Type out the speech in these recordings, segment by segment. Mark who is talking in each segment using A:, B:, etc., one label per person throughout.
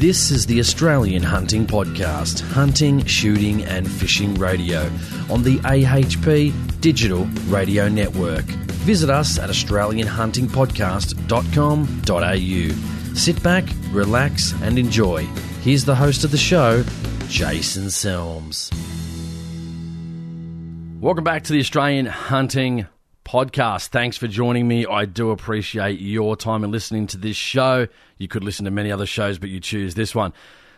A: This is the Australian Hunting Podcast, hunting, shooting, and fishing radio on the AHP Digital Radio Network. Visit us at AustralianHuntingPodcast.com.au. Sit back, relax, and enjoy. Here's the host of the show, Jason Selms. Welcome back to the Australian Hunting Podcast. Thanks for joining me. I do appreciate your time and listening to this show. You could listen to many other shows, but you choose this one.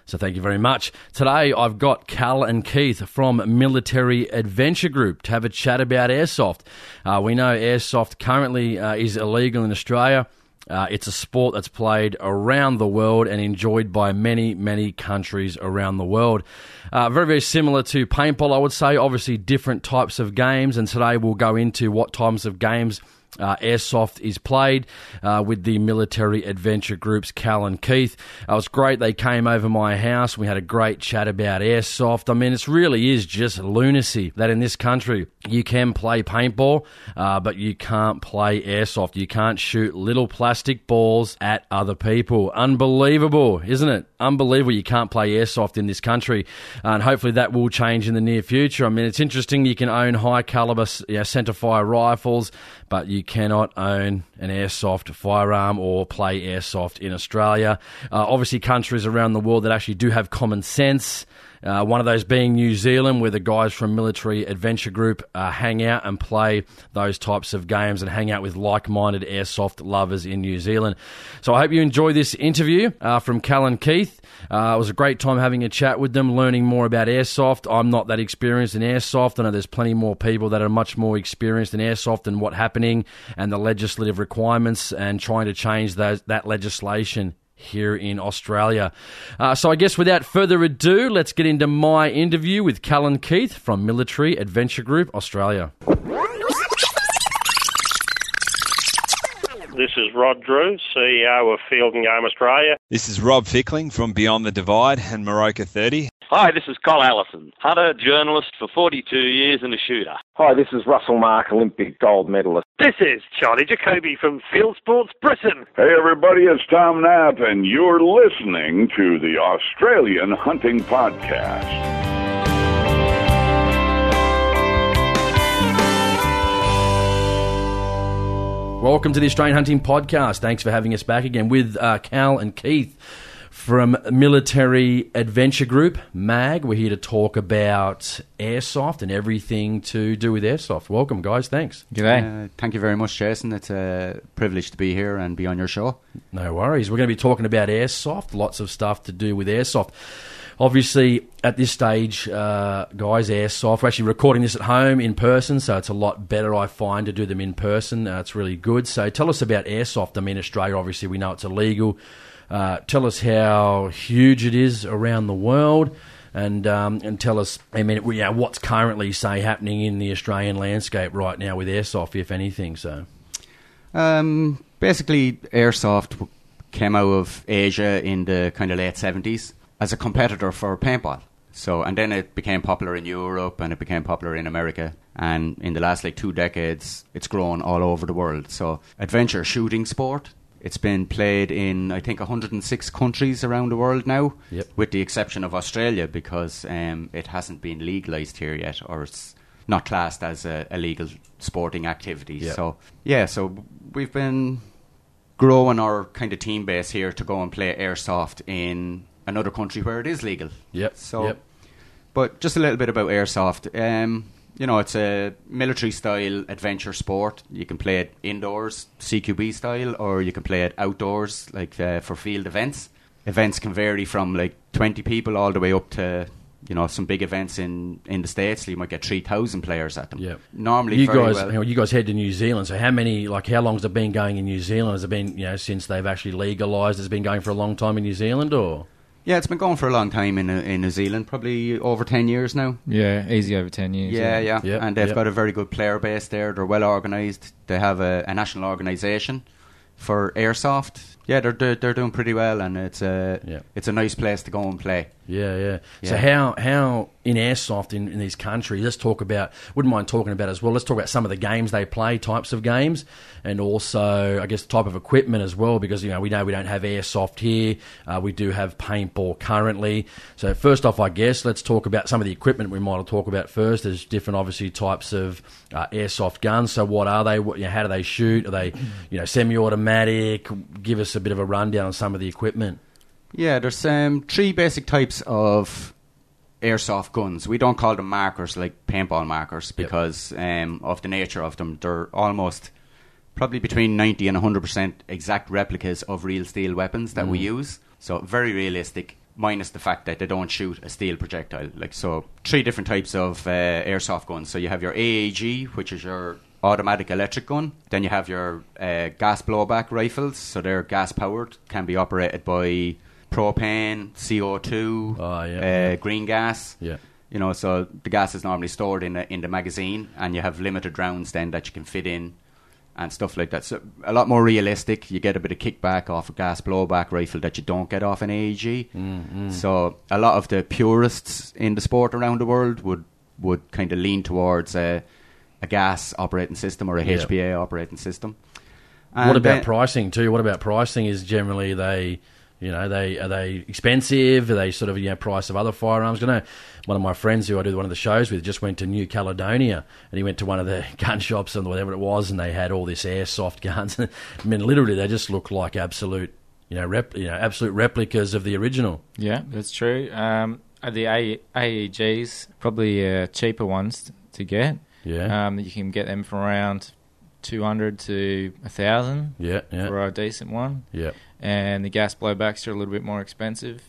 A: So thank you very much. Today I've got Cal and Keith from Military Adventure Group to have a chat about airsoft. Uh, we know airsoft currently uh, is illegal in Australia. Uh, it's a sport that's played around the world and enjoyed by many, many countries around the world. Uh, very, very similar to paintball, I would say. Obviously, different types of games, and today we'll go into what types of games uh, airsoft is played uh, with the military adventure groups, Cal and Keith. Uh, it was great. They came over my house. We had a great chat about airsoft. I mean, it really is just lunacy that in this country you can play paintball, uh, but you can't play airsoft. You can't shoot little plastic balls at other people. Unbelievable, isn't it? Unbelievable. You can't play airsoft in this country, and hopefully that will change in the near future. I mean, it's interesting. You can own high caliber you know, centerfire rifles, but you cannot own an airsoft firearm or play airsoft in Australia. Uh, obviously, countries around the world that actually do have common sense. Uh, one of those being New Zealand, where the guys from Military Adventure Group uh, hang out and play those types of games and hang out with like minded airsoft lovers in New Zealand. So I hope you enjoy this interview uh, from Cal and Keith. Uh, it was a great time having a chat with them, learning more about airsoft. I'm not that experienced in airsoft. I know there's plenty more people that are much more experienced in airsoft and what's happening and the legislative requirements and trying to change those, that legislation here in Australia. Uh, so I guess without further ado, let's get into my interview with Cal and Keith from Military Adventure Group Australia.
B: This is Rod Drew, CEO of Field and Game Australia.
C: This is Rob Fickling from Beyond the Divide and Moroka 30.
D: Hi, this is Col Allison, hunter, journalist for 42 years and a shooter.
E: Hi, this is Russell Mark, Olympic gold medalist.
F: This is Charlie Jacoby from Field Sports Britain.
G: Hey everybody, it's Tom Knapp and you're listening to the Australian Hunting Podcast.
A: Welcome to the Australian Hunting Podcast. Thanks for having us back again with uh, Cal and Keith from Military Adventure Group, MAG. We're here to talk about airsoft and everything to do with airsoft. Welcome, guys. Thanks.
H: G'day. Uh, thank you very much, Jason. It's a privilege to be here and be on your show.
A: No worries. We're going to be talking about airsoft, lots of stuff to do with airsoft. Obviously, at this stage, uh, guys, airsoft. We're actually recording this at home in person, so it's a lot better, I find, to do them in person. Uh, it's really good. So, tell us about airsoft. I mean, Australia, obviously, we know it's illegal. Uh, tell us how huge it is around the world. And um, and tell us, I mean, you know, what's currently say happening in the Australian landscape right now with airsoft, if anything. So,
H: um, basically, airsoft came out of Asia in the kind of late seventies as a competitor for paintball. So, and then it became popular in Europe and it became popular in America. And in the last like two decades, it's grown all over the world. So, adventure shooting sport. It's been played in, I think, 106 countries around the world now,
A: yep.
H: with the exception of Australia because um, it hasn't been legalised here yet, or it's not classed as a, a legal sporting activity.
A: Yep.
H: So, yeah, so we've been growing our kind of team base here to go and play airsoft in another country where it is legal.
A: Yep.
H: So,
A: yep.
H: but just a little bit about airsoft. Um, you know, it's a military style adventure sport. You can play it indoors, CQB style, or you can play it outdoors, like uh, for field events. Events can vary from like 20 people all the way up to you know some big events in in the states you might get 3000 players at them
A: yeah
H: normally
A: you guys
H: well.
A: you, guys head to new zealand so how many like how long has it been going in new zealand has it been you know since they've actually legalized it's been going for a long time in new zealand or
H: yeah, it's been going for a long time in uh, in New Zealand, probably over ten years now.
I: Yeah, easy over ten years.
H: Yeah, yeah,
A: Yep,
H: and they've
A: yep.
H: got a very good player base there. They're well organised. They have a, a national organisation for airsoft. Yeah, they're, they're they're doing pretty well, and it's a
A: Yeah.
H: it's a nice place to go and play.
A: yeah yeah, so how how in airsoft in, in these countries. Let's talk about. Wouldn't mind talking about as well. Let's talk about some of the games they play, types of games, and also I guess the type of equipment as well. Because you know we know we don't have airsoft here. Uh, we do have paintball currently. So first off, I guess let's talk about some of the equipment we might talk about first. There's different obviously types of uh, airsoft guns. So what are they? What, you know, how do they shoot? Are they you know semi-automatic? Give us a bit of a rundown on some of the equipment.
H: Yeah, there's um, three basic types of airsoft guns. We don't call them markers like paintball markers because um, of the nature of them. They're almost probably between 90 and 100% exact replicas of real steel weapons that we use. So very realistic, minus the fact that they don't shoot a steel projectile. Like so, three different types of uh, airsoft guns. So you have your AEG, which is your automatic electric gun. Then you have your uh, gas blowback rifles. So they're gas powered, can be operated by propane, CO2,
A: Oh, yeah,
H: uh,
A: yeah.
H: green gas.
A: Yeah.
H: You know, so the gas is normally stored in the, in the magazine, and you have limited rounds then that you can fit in, and stuff like that. So a lot more realistic. You get a bit of kickback off a gas blowback rifle that you don't get off an AEG.
A: Mm,
H: So a lot of the purists in the sport around the world would would kind of lean towards a, a gas operating system or a
A: Yeah.
H: HPA operating system.
A: what about
H: then-
A: pricing too? What about pricing? Is generally they, you know, they are they expensive? Are they sort of you know price of other firearms? I know one of my friends who I do one of the shows with just went to New Caledonia and he went to one of the gun shops and whatever it was, and they had all this airsoft guns. I mean, literally, they just look like absolute, you know, rep, you know, absolute replicas of the original.
I: Yeah, that's true. Um, the AEGs probably uh, cheaper ones to get.
A: Yeah,
I: Um, you can get them from around two hundred to a thousand
A: yeah, yeah,
I: for a decent one,
A: yeah.
I: and the gas blowbacks are a little bit more expensive.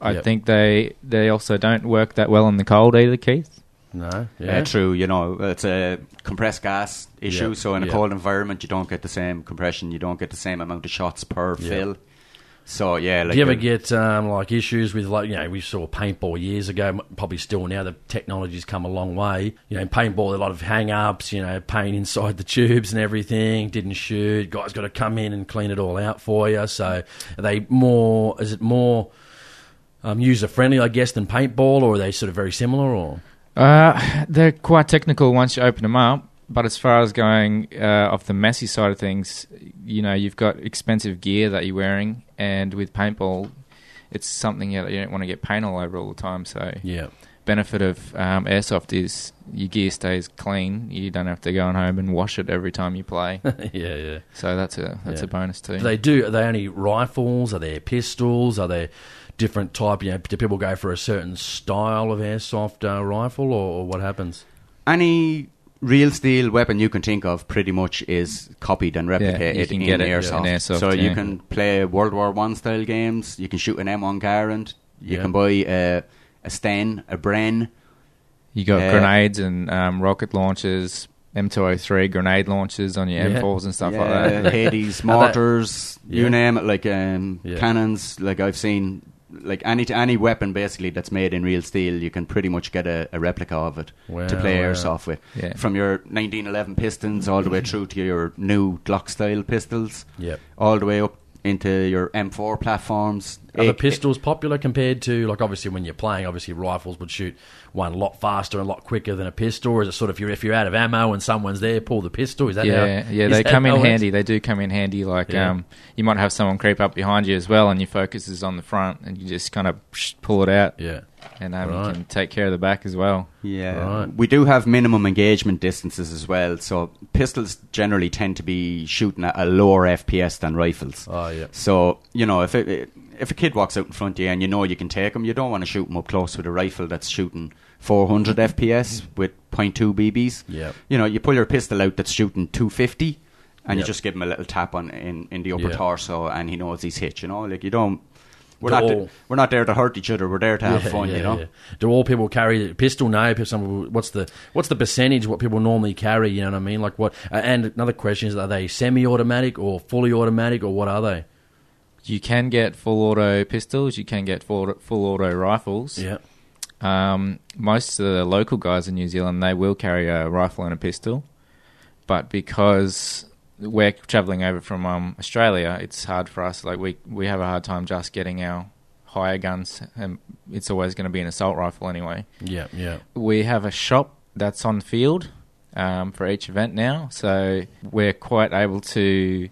I: I
A: Yep.
I: think they they also don't work that well in the cold either, Keith.
A: No,
H: Yeah,
A: yeah,
H: true. You know, it's a compressed gas issue.
A: Yeah,
H: So in a
A: yeah.
H: cold environment, you don't get the same compression. You don't get the same amount of shots per
A: Yeah.
H: fill. So yeah, like
A: Do you ever
H: the-
A: get um, like issues with like you know we saw paintball years ago, probably still now. The technology's come a long way. You know, in paintball, a lot of hang-ups. You know, paint inside the tubes and everything. Didn't shoot. Guys got to come in and clean it all out for you. So, are they more? Is it more um, user friendly, I guess, than paintball, or are they sort of very similar? Or
I: Uh, they're quite technical once you open them up. But as far as going uh, off the messy side of things, you know, you've got expensive gear that you're wearing, and with paintball, it's something that you don't want to get paint all over all the time. So,
A: yeah,
I: benefit of um, airsoft is your gear stays clean. You don't have to go home and wash it every time you play.
A: yeah, yeah.
I: so that's a that's
A: Yeah.
I: a bonus too.
A: Do they do? Are they only rifles? Are they pistols? Are they different type? You know, do people go for a certain style of airsoft uh, rifle, or, or what happens?
H: any real steel weapon you can think of, pretty much is copied and replicated
I: you can
H: in,
I: get it, yeah,
H: airsoft.
I: in airsoft,
H: So you can play World War One style games. You can shoot an M1 Garand. You
A: Yeah.
H: can buy a, a Sten, a Bren.
I: you got
H: Yeah.
I: grenades and um, rocket launchers, M203 grenade launchers on your
A: Yeah.
I: M4s and stuff
H: yeah,
I: like that.
H: Hades,
A: Are they-
H: mortars,
A: Yeah.
H: you name it, like um,
A: Yeah.
H: cannons. Like I've seen, like any any weapon basically that's made in real steel, you can pretty much get a, a replica of it
A: Wow,
H: to play
A: wow.
H: airsoft with.
I: Yeah.
H: From your 1911 pistons all the way mm-hmm. through to your new Glock style pistols,
A: Yep.
H: all the way up into your M4 platforms.
A: Are the pistols popular compared to like obviously when you're playing? Obviously, rifles would shoot one a lot faster and a lot quicker than a pistol. Or is it sort of if you're if you're out of ammo and someone's there, pull the pistol? Is that
I: yeah,
A: how,
I: yeah, they come in
A: how it
I: handy. They do come in handy. Like
A: Yeah.
I: um, you might have someone creep up behind you as well, and your focus is on the front, and you just kind of pull it out,
A: Yeah,
I: and um,
A: Right.
I: you can take care of the back as well.
H: Yeah,
A: Right.
H: we do have minimum engagement distances as well. So pistols generally tend to be shooting at a lower FPS than rifles.
A: Oh, yeah.
H: So you know if it, if a kid walks out in front of you and you know you can take him, you don't want to shoot him up close with a rifle that's shooting 400 FPS with .2 BBs.
A: Yep.
H: You know, you pull your pistol out that's shooting 250, and you just give him a little tap on in, in the upper
A: Yeah.
H: torso, and he knows he's hit. You know, like you don't. We're not.
A: all-
H: we're not there to hurt each other. We're there to have
A: Yeah,
H: fun.
A: yeah,
H: you know.
A: yeah. Do all people carry a pistol? No. People, what's the what's the percentage what people normally carry? You know what I mean? Like what? Uh, and another question is: Are they semi-automatic or fully automatic, or what are they?
I: You can get full auto pistols. You can get full full auto rifles.
A: Yeah.
I: Um, most of the local guys in New Zealand they will carry a rifle and a pistol, but because we're travelling over from um, Australia, it's hard for us. Like we we have a hard time just getting our higher guns. And it's always going to be an assault rifle anyway.
A: Yeah, yeah.
I: We have a shop that's on field um, for each event now, so we're quite able to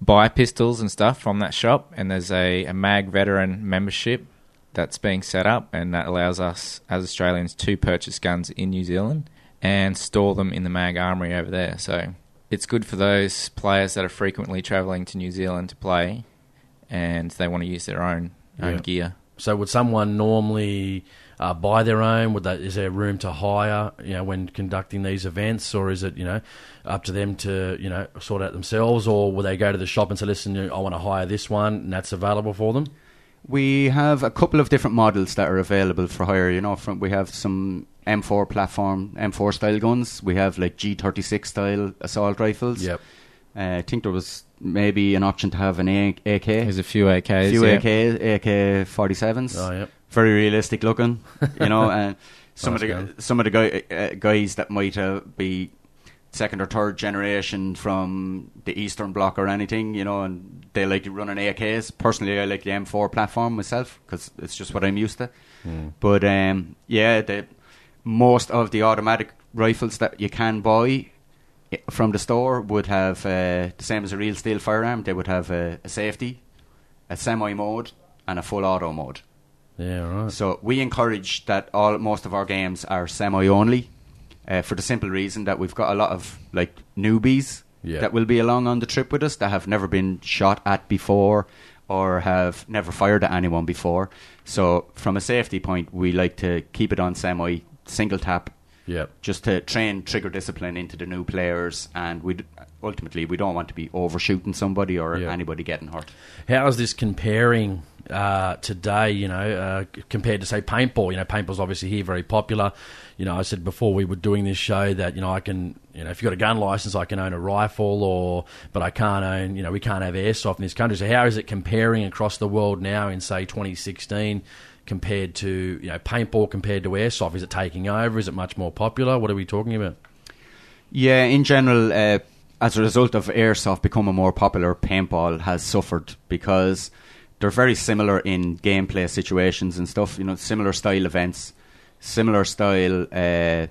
I: buy pistols and stuff from that shop. And there's a, a Mag veteran membership that's being set up, and that allows us as Australians to purchase guns in New Zealand and store them in the Mag Armory over there. So it's good for those players that are frequently travelling to New Zealand to play, and they want to use their own own
A: Yeah.
I: gear.
A: So would someone normally uh, buy their own? Would that is there room to hire? You know, when conducting these events, or is it you know up to them to you know sort out themselves, or will they go to the shop and say, "Listen, I want to hire this one," and that's available for them?
H: We have a couple of different models that are available for hire. You know, from we have some M4 platform, M4 style guns. We have like G36 style assault rifles.
A: Yep.
H: Uh, I think there was maybe an option to have an A- AK.
I: There's a few AKs.
H: few
I: yeah.
H: AK, AK 47s.
A: Oh, yep.
H: Very realistic looking, you know. And some of the
A: gun.
H: some of the guy, uh, guys that might uh, be second or third generation from the Eastern Bloc or anything, you know, and they like to run running AKs. Personally, I like the M4 platform myself because it's just what I'm used to. But um, yeah, the most of the automatic rifles that you can buy from the store would have uh, the same as a real steel firearm. They would have a, a safety, a semi mode, and a full auto mode.
A: Yeah, right.
H: So we encourage that all most of our games are semi only, uh, for the simple reason that we've got a lot of like newbies
A: Yeah.
H: that will be along on the trip with us that have never been shot at before or have never fired at anyone before. So from a safety point, we like to keep it on semi single tap
A: Yeah.
H: just to train trigger discipline into the new players, and we ultimately we don't want to be overshooting somebody or
A: Yeah.
H: anybody getting hurt.
A: How is this comparing uh, today? You know, uh, compared to say paintball. You know, paintball's obviously here very popular. You know, I said before we were doing this show that you know I can, you know, if you've got a gun license, I can own a rifle, or but I can't own. You know, we can't have airsoft in this country. So how is it comparing across the world now in say 2016? Compared to you know paintball, compared to airsoft, is it taking over? Is it much more popular? What are we talking about?
H: Yeah, in general, uh, as a result of airsoft becoming more popular, paintball has suffered because they're very similar in gameplay situations and stuff. You know, similar style events, similar style uh,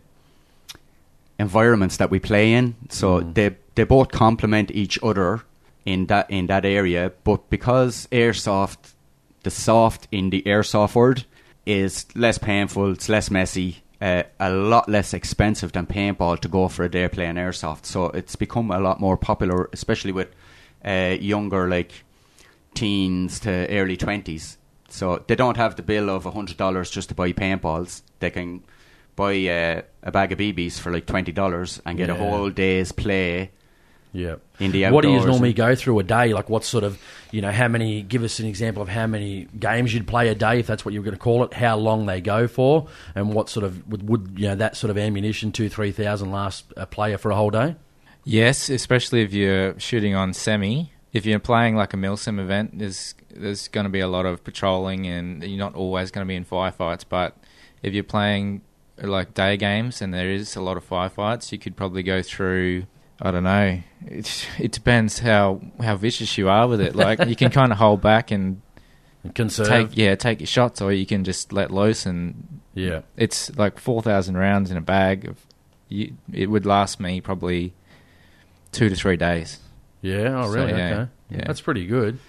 H: environments that we play in. So they they both complement each other in that in that area. But because airsoft, the soft in the airsoft word is less painful, it's less messy, uh, a lot less expensive than paintball to go for a day playing airsoft. So it's become a lot more popular, especially with uh, younger like teens to early twenties. So they don't have the bill of hundred dollars just to buy paintballs. They can buy uh, a bag of BBs for like twenty dollars and get a whole day's play.
A: Yeah.
H: In the
A: what do you normally go through a day? Like, what sort of, you know, how many? Give us an example of how many games you'd play a day, if that's what you were going to call it. How long they go for, and what sort of would, would you know that sort of ammunition, two, three thousand last a player for a whole day?
I: Yes, especially if you're shooting on semi. If you're playing like a milsim event, there's there's going to be a lot of patrolling, and you're not always going to be in firefights. But if you're playing like day games, and there is a lot of firefights, you could probably go through. I don't know. It, it depends how how vicious you are with it. Like you can kind of hold back and
A: Conserve.
I: take yeah take your shots, or you can just let loose and
A: Yeah.
I: it's like four thousand rounds in a bag. Of, you, it would last me probably two to three days.
A: Yeah. Oh,
I: So,
A: really?
I: yeah,
A: okay.
I: yeah.
A: That's pretty good.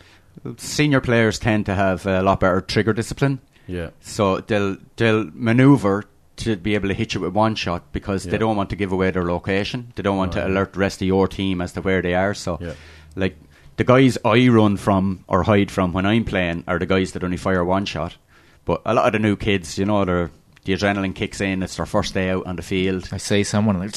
H: Senior players tend to have a lot better trigger discipline.
A: Yeah.
H: So they'll they'll maneuver to be able to hit you with one shot because
A: Yeah.
H: they don't want to give away their location. They don't want
A: Right.
H: to alert the rest of your team as to where they are. So,
A: Yeah.
H: like the guys I run from or hide from when I'm playing are the guys that only fire one shot. But a lot of the new kids, you know, they're, the adrenaline kicks in. It's their first day out on the field.
I: I see someone like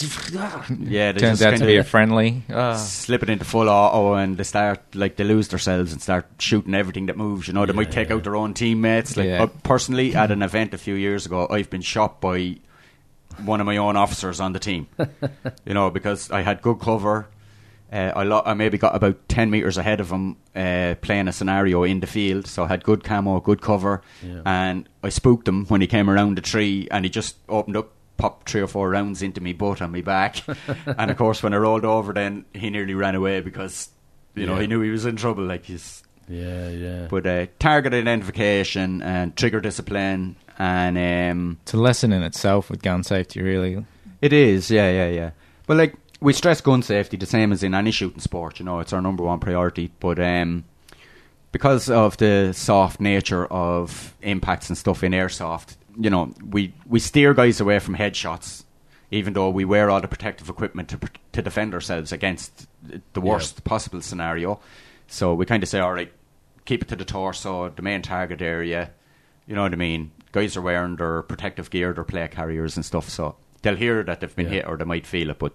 H: Yeah, they
I: turns out to be a friendly. Ah.
H: slip it into full auto and they start like they lose themselves and start shooting everything that moves. You know, they might take
A: Yeah.
H: out their own teammates. Like
I: Yeah.
H: uh, personally, at an event a few years ago, I've been shot by one of my own officers on the team. you know, because I had good cover. Uh, I, lo- I maybe got about 10 metres ahead of him uh, playing a scenario in the field, so I had good camo, good cover,
A: Yeah.
H: and I spooked him when he came around the tree and he just opened up, popped three or four rounds into me butt and me back. and of course, when I rolled over, then he nearly ran away because, you know,
A: Yeah.
H: he knew he was in trouble. Like, he's,
A: Yeah, yeah.
H: But uh, target identification and trigger discipline, and um,
I: It's a lesson in itself with gun safety, really.
H: it is, yeah, yeah, yeah. But like we stress gun safety the same as in any shooting sport. You know, it's our number one priority. But um, because of the soft nature of impacts and stuff in airsoft, you know, we we steer guys away from headshots, even though we wear all the protective equipment to to defend ourselves against the worst possible scenario. So we kind of say, all right, keep it to the torso, the main target area. You know what I mean? Guys are wearing their protective gear, their plate carriers and stuff, so they'll hear that they've been
A: Yeah.
H: hit or they might feel it. But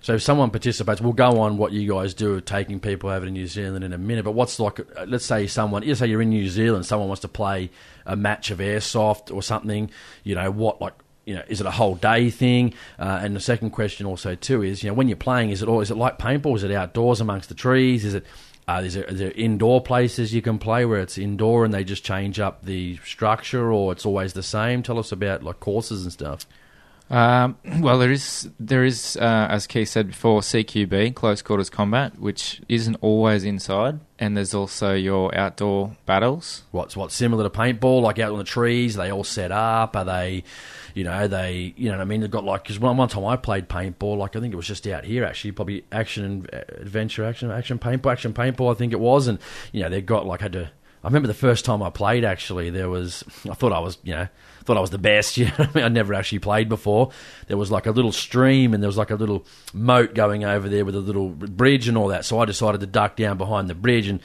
A: So if someone participates, we'll go on what you guys do, of taking people over to New Zealand in a minute. But what's like, uh, let's say someone, let's say you're in New Zealand, someone wants to play a match of airsoft or something. You know what, like, you know, is it a whole day thing? Uh, and the second question also too is, you know, when you're playing, is it all, is it like paintball? Is it outdoors amongst the trees? Is it uh, is, there, is there indoor places you can play where it's indoor and they just change up the structure, or it's always the same? Tell us about like courses and stuff.
I: Um, well, there is there is uh, as Keith said before, CQB close quarters combat, which isn't always inside, and there's also your outdoor battles.
A: What's what similar to paintball? Like out on the trees, they all set up? Are they, you know, they, you know, what I mean, they've got like because one one time I played paintball, like I think it was just out here actually, probably action uh, adventure, action, action paintball, action paintball, I think it was, and you know they've got like had to. I remember the first time I played. Actually, there was I thought I was, you know, thought I was the best. You know, I mean, I'd never actually played before. There was like a little stream, and there was like a little moat going over there with a little bridge and all that. So I decided to duck down behind the bridge and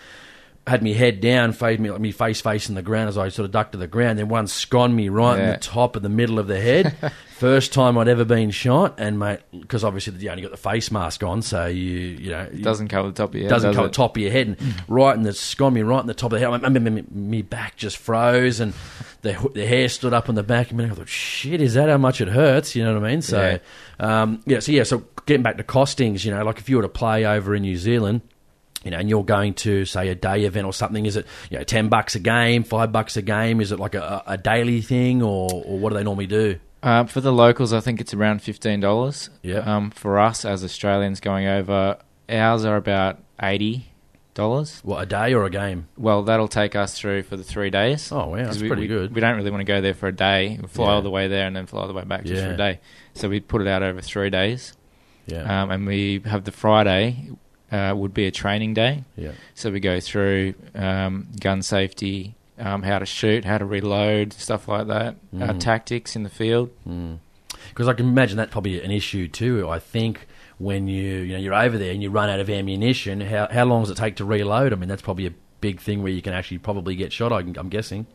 A: had me head down, fade me like me face facing the ground as I sort of ducked to the ground. Then one sconned me right in the top of the middle of the head. First time I'd ever been shot, and mate, because obviously you only got the face mask on, so you you know
I: It doesn't cover the top of your head.
A: doesn't
I: does
A: cover the top of your head, and right in the scon me right in the top of the head. I remember me, me back just froze, and the the hair stood up on the back me. I thought, shit, is that how much it hurts? You know what I mean? So, yeah. Um, yeah, so yeah, so getting back to costings, you know, like if you were to play over in New Zealand. You know, and you're going to say a day event or something. Is it you know ten bucks a game, five bucks a game? Is it like a, a daily thing, or, or what do they normally do?
I: Uh, for the locals, I think it's around fifteen dollars.
A: Yeah.
I: Um, for us as Australians going over, ours are about eighty dollars.
A: What a day or a game?
I: Well, that'll take us through for the three days.
A: Oh wow, that's
I: we,
A: pretty
I: we-
A: good.
I: We don't really want to go there for a day. We fly
A: Yeah.
I: all the way there and then fly all the way back just for a day. So we put it out over three days,
A: yeah,
I: um, and we have the Friday uh, would be a training day.
A: yeah.
I: So we go through um, gun safety, um, how to shoot, how to reload, stuff like that, uh,
A: Mm.
I: tactics in the field.
A: Because I can imagine that's probably an issue too. I think when you you know you're over there and you run out of ammunition, how how long does it take to reload? I mean, that's probably a big thing where you can actually probably get shot. I can- I'm guessing.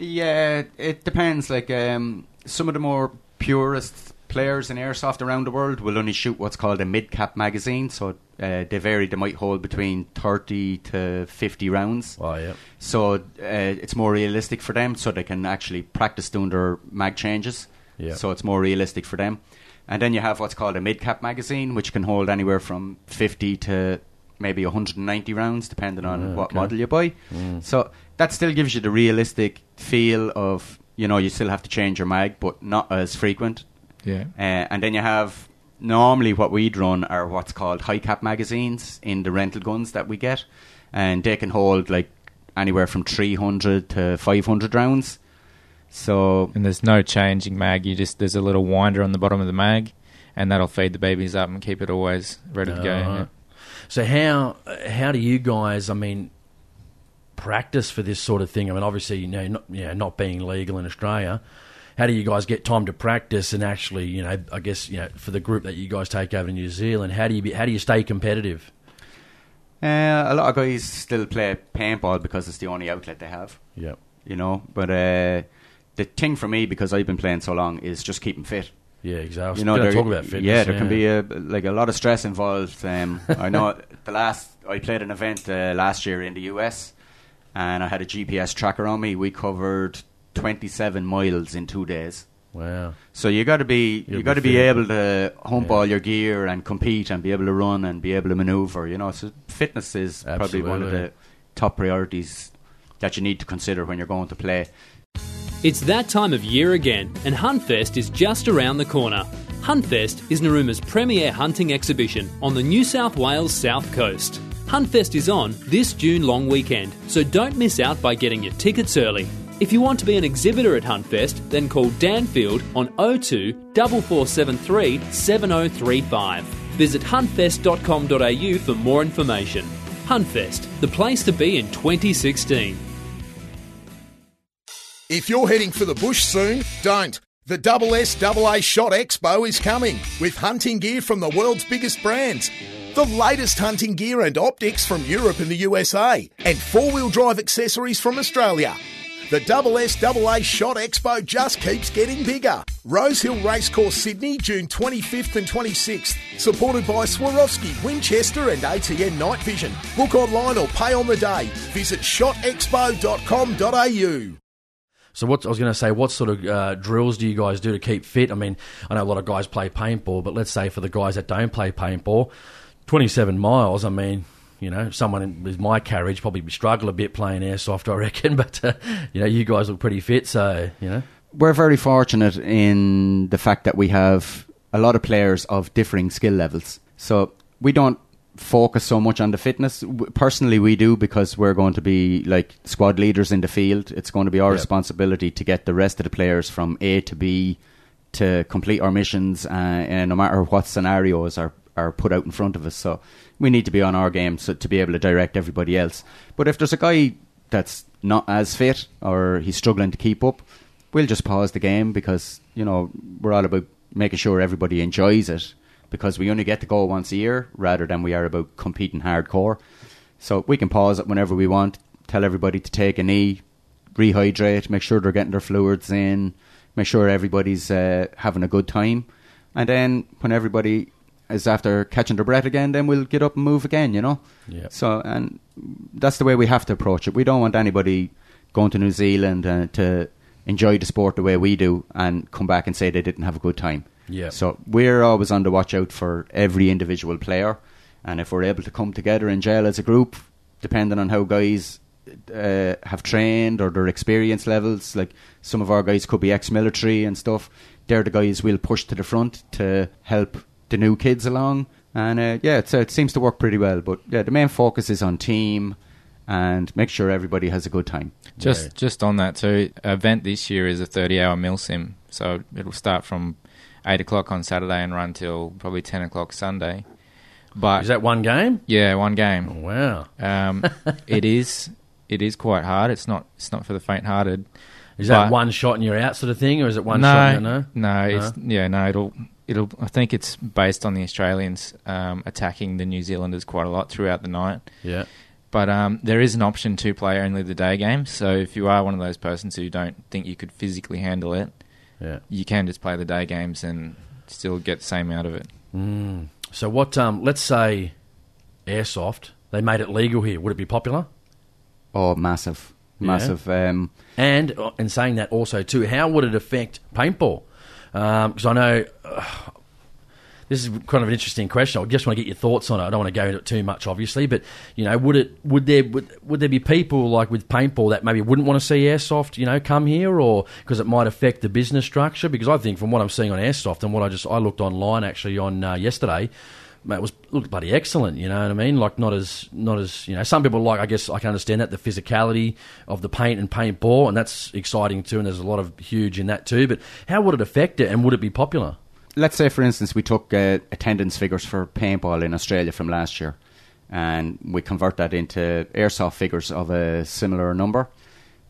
H: Yeah, it depends. Like um, some of the more purist players in airsoft around the world will only shoot what's called a mid-cap magazine. So uh, they vary. They might hold between thirty to fifty rounds.
A: Oh yeah,
H: So uh, it's more realistic for them, so they can actually practice doing their mag changes.
A: Yeah.
H: So it's more realistic for them. And then you have what's called a mid-cap magazine, which can hold anywhere from 50 to maybe 190 rounds, depending on
A: Yeah,
H: what
A: okay.
H: model you buy. So that still gives you the realistic feel of, you know, you still have to change your mag, but not as frequent.
I: Yeah.
H: Uh, and then you have normally what we'd run are what's called high cap magazines in the rental guns that we get, and they can hold like anywhere from 300 to 500 rounds. So
I: And there's no changing mag. You just there's a little winder on the bottom of the mag, and that'll feed the BBs up and keep it always ready to go.
A: Alright.
I: yeah.
A: So how how do you guys? I mean, practice for this sort of thing? I mean, obviously, you know, not, you know, not being legal in Australia. How do you guys get time to practice and actually, you know, I guess, you know, for the group that you guys take over to New Zealand, how do you be, how do you stay competitive?
H: uh, a lot of guys still play paintball because it's the only outlet they have,
A: Yeah,
H: you know. But uh, the thing for me, because I've been playing so long, is just keeping fit.
A: yeah, exactly.
H: you know, there-
A: talk about fitness.
H: Yeah, there can be a like a lot of stress involved. Um, I know the last I played an event uh, last year in the US, and I had a GPS tracker on me. We covered 27 miles in two days.
A: wow.
H: So you got to be
A: You'll
H: you got to
A: be
H: be able to hump
A: Yeah.
H: all your gear and compete and be able to run and be able to maneuver. You know, so fitness is probably one of the top priorities that you need to consider when you're going to play.
J: It's that time of year again, and Huntfest is just around the corner. Huntfest is Narooma's premier hunting exhibition on the New South Wales south coast. Huntfest is on this June long weekend, so don't miss out by getting your tickets early. If you want to be an exhibitor at Huntfest, then call Danfield on 02 4473 7035. Visit huntfest.com.au for more information. Huntfest, the place to be in 2016.
K: If you're heading for the bush soon, don't. The Double SAA Shot Expo is coming with hunting gear from the world's biggest brands. The latest hunting gear and optics from Europe and the USA, and four wheel drive accessories from Australia. The Double SAA Shot Expo just keeps getting bigger. Rosehill Racecourse, Sydney, June 25th and 26th. Supported by Swarovski, Winchester, and ATN Night Vision. Book online or pay on the day. Visit shotexpo.com.au.
A: So what I was going to say, what sort of uh, drills do you guys do to keep fit? I mean, I know a lot of guys play paintball, but let's say for the guys that don't play paintball, 27 miles. I mean, you know, someone with my carriage probably struggle a bit playing airsoft, I reckon. But uh, you know, you guys look pretty fit, so you know.
H: We're very fortunate in the fact that we have a lot of players of differing skill levels. So we don't focus so much on the fitness. Personally, we do because we're going to be like squad leaders in the field. It's going to be our
A: Yep.
H: responsibility to get the rest of the players from A to B to complete our missions, uh, and no matter what scenarios are, are put out in front of us. So we need to be on our game so, to be able to direct everybody else. But if there's a guy that's not as fit or he's struggling to keep up, we'll just pause the game because you know we're all about making sure everybody enjoys it because we only get to go once a year rather than we are about competing hardcore. So we can pause it whenever we want. Tell everybody to take a knee, rehydrate, make sure they're getting their fluids in, make sure everybody's uh, having a good time, and then when everybody is after catching their breath again, then we'll get up and move again. You know.
A: Yeah.
H: So and that's the way we have to approach it. We don't want anybody going to New Zealand uh, to enjoy the sport the way we do and come back and say they didn't have a good time.
A: Yeah.
H: So we're always on the watch out for every individual player, and if we're able to come together in jail as a group, depending on how guys uh, have trained or their experience levels, like some of our guys could be ex-military and stuff. They're the guys we'll push to the front to help the new kids along, and uh, yeah, it's, uh, it seems to work pretty well. But yeah, the main focus is on team and make sure everybody has a good time.
I: Just just on that too, event this year is a 30 hour mil sim, so it'll start from eight o'clock on Saturday and run till probably 10 o'clock Sunday. But
A: Is that one game?
I: yeah, one game.
A: Wow.
I: Um, it is it is quite hard. It's not it's not for the faint-hearted.
A: Is that one shot and you're out sort of thing, or is it one
I: no,
A: shot? and you're-
I: no, it's yeah, no. It'll it'll. I think it's based on the Australians um, attacking the New Zealanders quite a lot throughout the night.
A: Yeah.
I: But um, there is an option to play only the day game. So if you are one of those persons who don't think you could physically handle it,
A: Yeah.
I: you can just play the day games and still get the same out of it.
A: Mm. So what? Um, let's say airsoft. They made it legal here. Would it be popular?
H: Oh, massive,
A: Yeah.
H: massive. Um,
A: And uh, in saying that also too, how would it affect paintball? Because I know uh, this is kind of an interesting question. I just want to get your thoughts on it. I don't want to go into it too much, obviously, but you know, would it would there would, would there be people like with paintball that maybe wouldn't want to see airsoft, you know, come here, or because it might affect the business structure? Because I think from what I'm seeing on airsoft and what I just I looked online actually on uh, yesterday. Mate, it was looked bloody excellent. You know what I mean? Like not as not as you know. Some people like. I guess I can understand that the physicality of the paint and paintball, and that's exciting too. And there's a lot of huge in that too. But how would it affect it, and would it be popular?
H: let's say, for instance, we took uh, attendance figures for paintball in Australia from last year, and we convert that into airsoft figures of a similar number.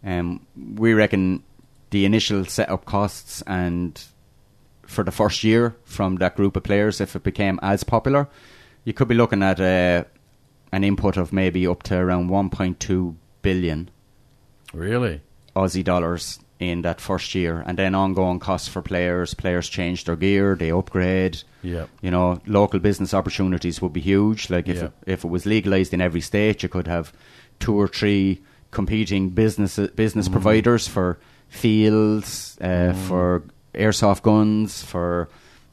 H: Um, we reckon the initial setup costs and for the first year from that group of players, if it became as popular, you could be looking at uh, an input of maybe up to around 1.2 billion
A: Really?
H: Aussie dollars in that first year, and then ongoing costs for players. Players change their gear, they upgrade.
A: Yeah.
H: You know, local business opportunities would be huge. Like if
A: Yeah.
H: it, if it was legalized in every state, you could have two or three competing business business
A: Mm.
H: providers for fields, uh, for airsoft guns, for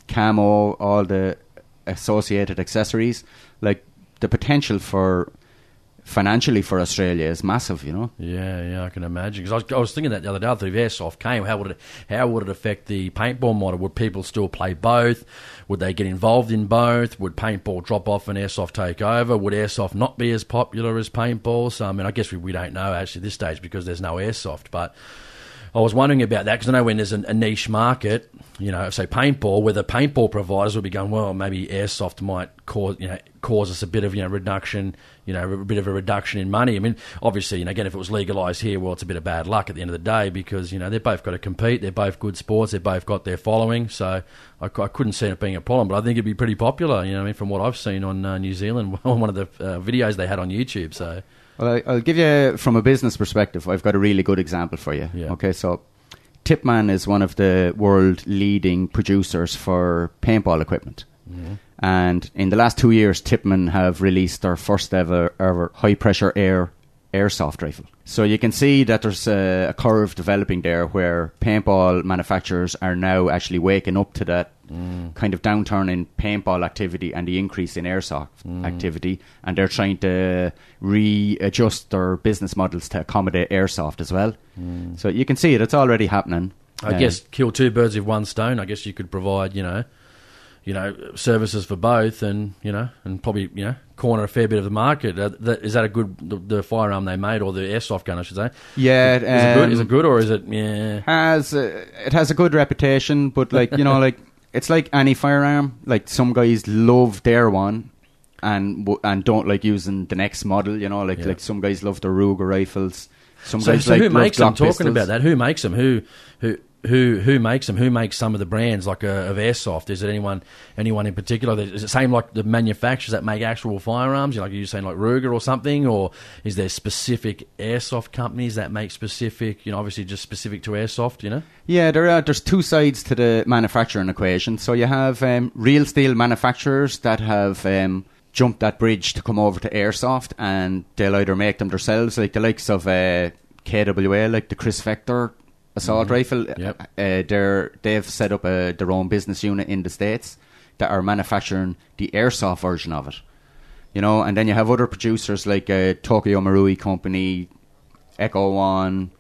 H: camo, all the associated accessories. Like the potential for financially for Australia is massive. You know.
A: Yeah, yeah, I can imagine. Because I was, I was thinking that the other day, after the airsoft came, how would it how would it affect the paintball model? Would people still play both? Would they get involved in both? Would paintball drop off and airsoft take over? Would airsoft not be as popular as paintball? So I mean, I guess we, we don't know actually at this stage because there's no airsoft, but. I was wondering about that because I know when there's a, a niche market, you know, say paintball, where the paintball providers would be going, well, maybe airsoft might cause, you know, cause us a bit of, you know, reduction, you know, a bit of a reduction in money. I mean, obviously, you know, again, if it was legalised here, well, it's a bit of bad luck at the end of the day because, you know, they've both got to compete. They're both good sports. They've both got their following. So I, I couldn't see it being a problem, but I think it'd be pretty popular, you know, I mean, from what I've seen on uh, New Zealand, on one of the uh, videos they had on YouTube. So.
H: Well, I, will give you, from a business perspective, I've got a really good example for you.
A: Yeah.
H: Okay, so Tippmann is one of the world leading producers for paintball equipment.
A: Mhm.
H: And in the last two years, Tippmann have released their first ever, ever high pressure air airsoft rifle. So you can see that there's a, a curve developing there where paintball manufacturers are now actually waking up to that
A: Mm.
H: kind of downturn in paintball activity and the increase in airsoft
A: Mm.
H: activity, and they're trying to readjust their business models to accommodate airsoft as well.
A: Mm.
H: So you can see it; it's already happening.
A: I
H: Uh,
A: guess kill two birds with one stone. I guess you could provide, you know, you know, services for both, and you know, and probably you know, corner a fair bit of the market. Uh, that, is that a good the, the firearm they made or the airsoft gun? I should say.
H: Yeah,
A: is it good? Is
H: um,
A: it good or is it? Yeah,
H: has uh, it has a good reputation, but like you know, like it's like any firearm. Like some guys love their one, and w- and don't like using the next model. You know, like
A: Yeah.
H: like some guys love the Ruger rifles. Some
A: so,
H: guys
A: so
H: like
A: who makes them? Talking
H: pistols.
A: about that, who makes them? Who who who who makes them? Who makes some of the brands like uh, of airsoft? Is it anyone anyone in particular? Is it same like the manufacturers that make actual firearms? You like you're saying like Ruger or something, or is there specific airsoft companies that make specific? You know, obviously just specific to airsoft. You know.
H: Yeah, there are. There's two sides to the manufacturing equation. So you have um, real steel manufacturers that have um, jumped that bridge to come over to airsoft, and they'll either make them themselves, like the likes of uh, KWA, like the KRISS Vector assault
A: Mhm.
H: rifle.
A: Yep.
H: Uh, they're they've set up a, their own business unit in the states that are manufacturing the airsoft version of it. You know, and then you have other producers like uh, Tokyo Marui Company, Echo One,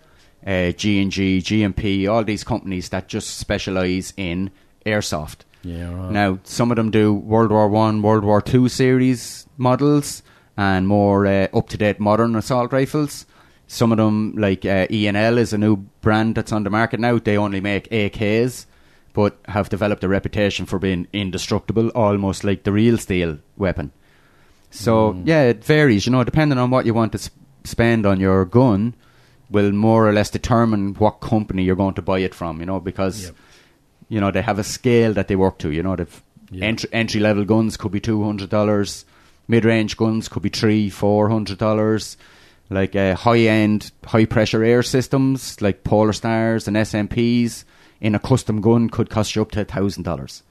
H: uh, G and G, GMP, all these companies that just specialize in airsoft.
A: Yeah, right.
H: Now, some of them do World War One, World War Two series models and more uh, up to date modern assault rifles. Some of them, like uh, E&L, is a new brand that's on the market now. They only make AKs, but have developed a reputation for being indestructible, almost like the real steel weapon. So
A: Mm.
H: yeah, it varies. You know, depending on what you want to s- spend on your gun, will more or less determine what company you're going to buy it from. You know, because
A: Yep.
H: you know they have a scale that they work to. You know, they've
A: Yeah.
H: entry entry level guns could be two hundred dollars, mid range guns could be three four hundred dollars. Like uh, high end, high pressure air systems like Polar Stars and SMPs in a custom gun could cost you up to thousand dollars.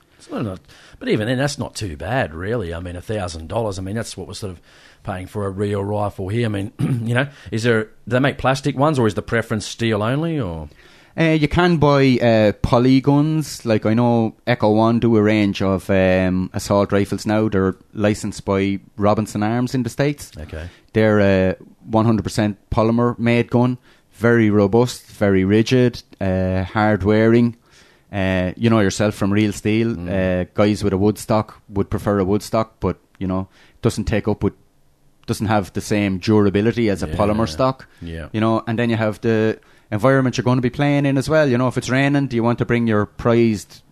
A: But even then, that's not too bad, really. I mean, a thousand dollars. I mean, that's what we're sort of paying for a real rifle here. I mean, you know, is there? Do they make plastic ones, or is the preference steel only? Or
H: Uh, you can buy uh, poly guns. Like I know Echo One do a range of um, assault rifles now. They're licensed by Robinson Arms in the states.
A: okay,
H: They're a 100% polymer made gun, very robust, very rigid, uh, hard wearing. Uh, you know yourself from real steel. Uh, guys with a wood stock would prefer a wood stock, but you know doesn't take up with doesn't have the same durability as a
A: Yeah.
H: polymer stock.
A: Yeah.
H: You know, and then you have the environment you're going to be playing in as well. You know, if it's raining, do you want to bring your prized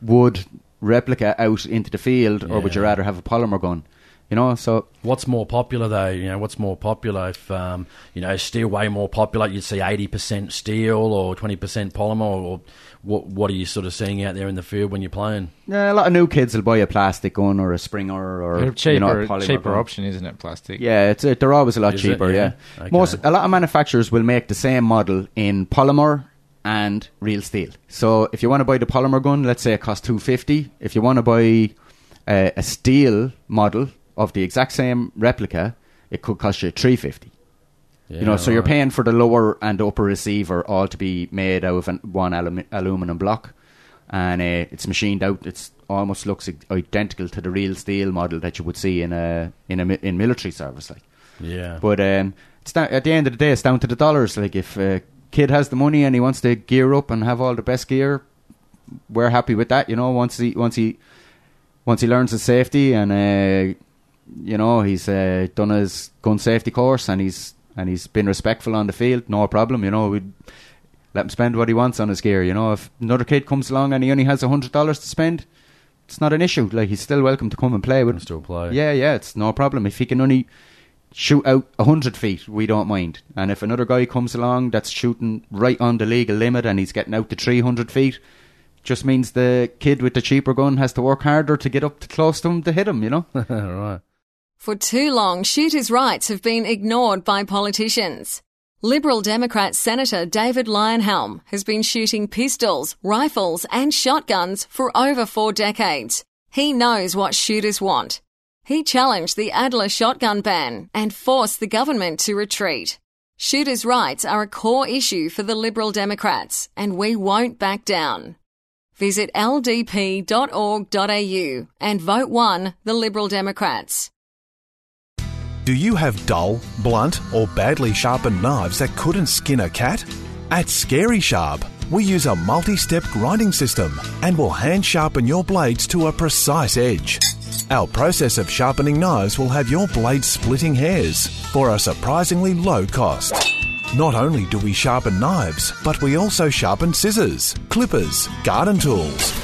H: wood replica out into the field, or would you rather have a polymer gun? You know, so
A: what's more popular though? You know, what's more popular? If um, you know, steel way more popular, you'd see eighty percent steel or twenty percent polymer, or what? What are you sort of seeing out there in the field when you're playing?
H: Yeah, a lot of new kids will buy a plastic gun or a Springer or
I: A cheaper,
H: you know, a polymer
I: cheaper
H: gun.
I: option, isn't it? Plastic.
H: Yeah, it's they're always a lot
A: Is it?
H: cheaper.
A: Yeah.
H: Yeah,
A: Okay.
H: most a lot of manufacturers will make the same model in polymer and real steel. So if you want to buy the polymer gun, let's say it costs two fifty. If you want to buy uh, a steel model of the exact same replica, it could cost you three fifty.
A: Yeah,
H: you know, so you're paying for the lower and upper receiver all to be made out of an, one alumi- aluminum block, and uh, it's machined out. It's almost looks identical to the real steel model that you would see in a in a in military service. Like,
A: Yeah.
H: But um, it's down, at the end of the day, it's down to the dollars. Like if a kid has the money and he wants to gear up and have all the best gear, we're happy with that. You know, once he once he once he learns his safety and uh, you know he's uh, done his gun safety course and he's and he's been respectful on the field, no problem. You know, we'd let him spend what he wants on his gear. You know, if another kid comes along and he only has a hundred dollars to spend, it's not an issue. Like he's still welcome to come and play. With
A: still play.
H: Yeah, yeah, it's no problem. If he can only shoot out a hundred feet, we don't mind. And if another guy comes along that's shooting right on the legal limit and he's getting out to three hundred feet, just means the kid with the cheaper gun has to work harder to get up to close to him to hit him. You know.
A: right.
L: For too long, shooters' rights have been ignored by politicians. Liberal Democrat Senator David Leyonhjelm has been shooting pistols, rifles, and shotguns for over four decades. He knows what shooters want. He challenged the Adler shotgun ban and forced the government to retreat. Shooters' rights are a core issue for the Liberal Democrats, and we won't back down. Visit ldp.org.au and vote 1 the Liberal Democrats.
M: Do you have dull, blunt, or badly sharpened knives that couldn't skin a cat? At Scary Sharp, we use a multi step grinding system and will hand sharpen your blades to a precise edge. Our process of sharpening knives will have your blade splitting hairs for a surprisingly low cost. Not only do we sharpen knives, but we also sharpen scissors, clippers, garden tools,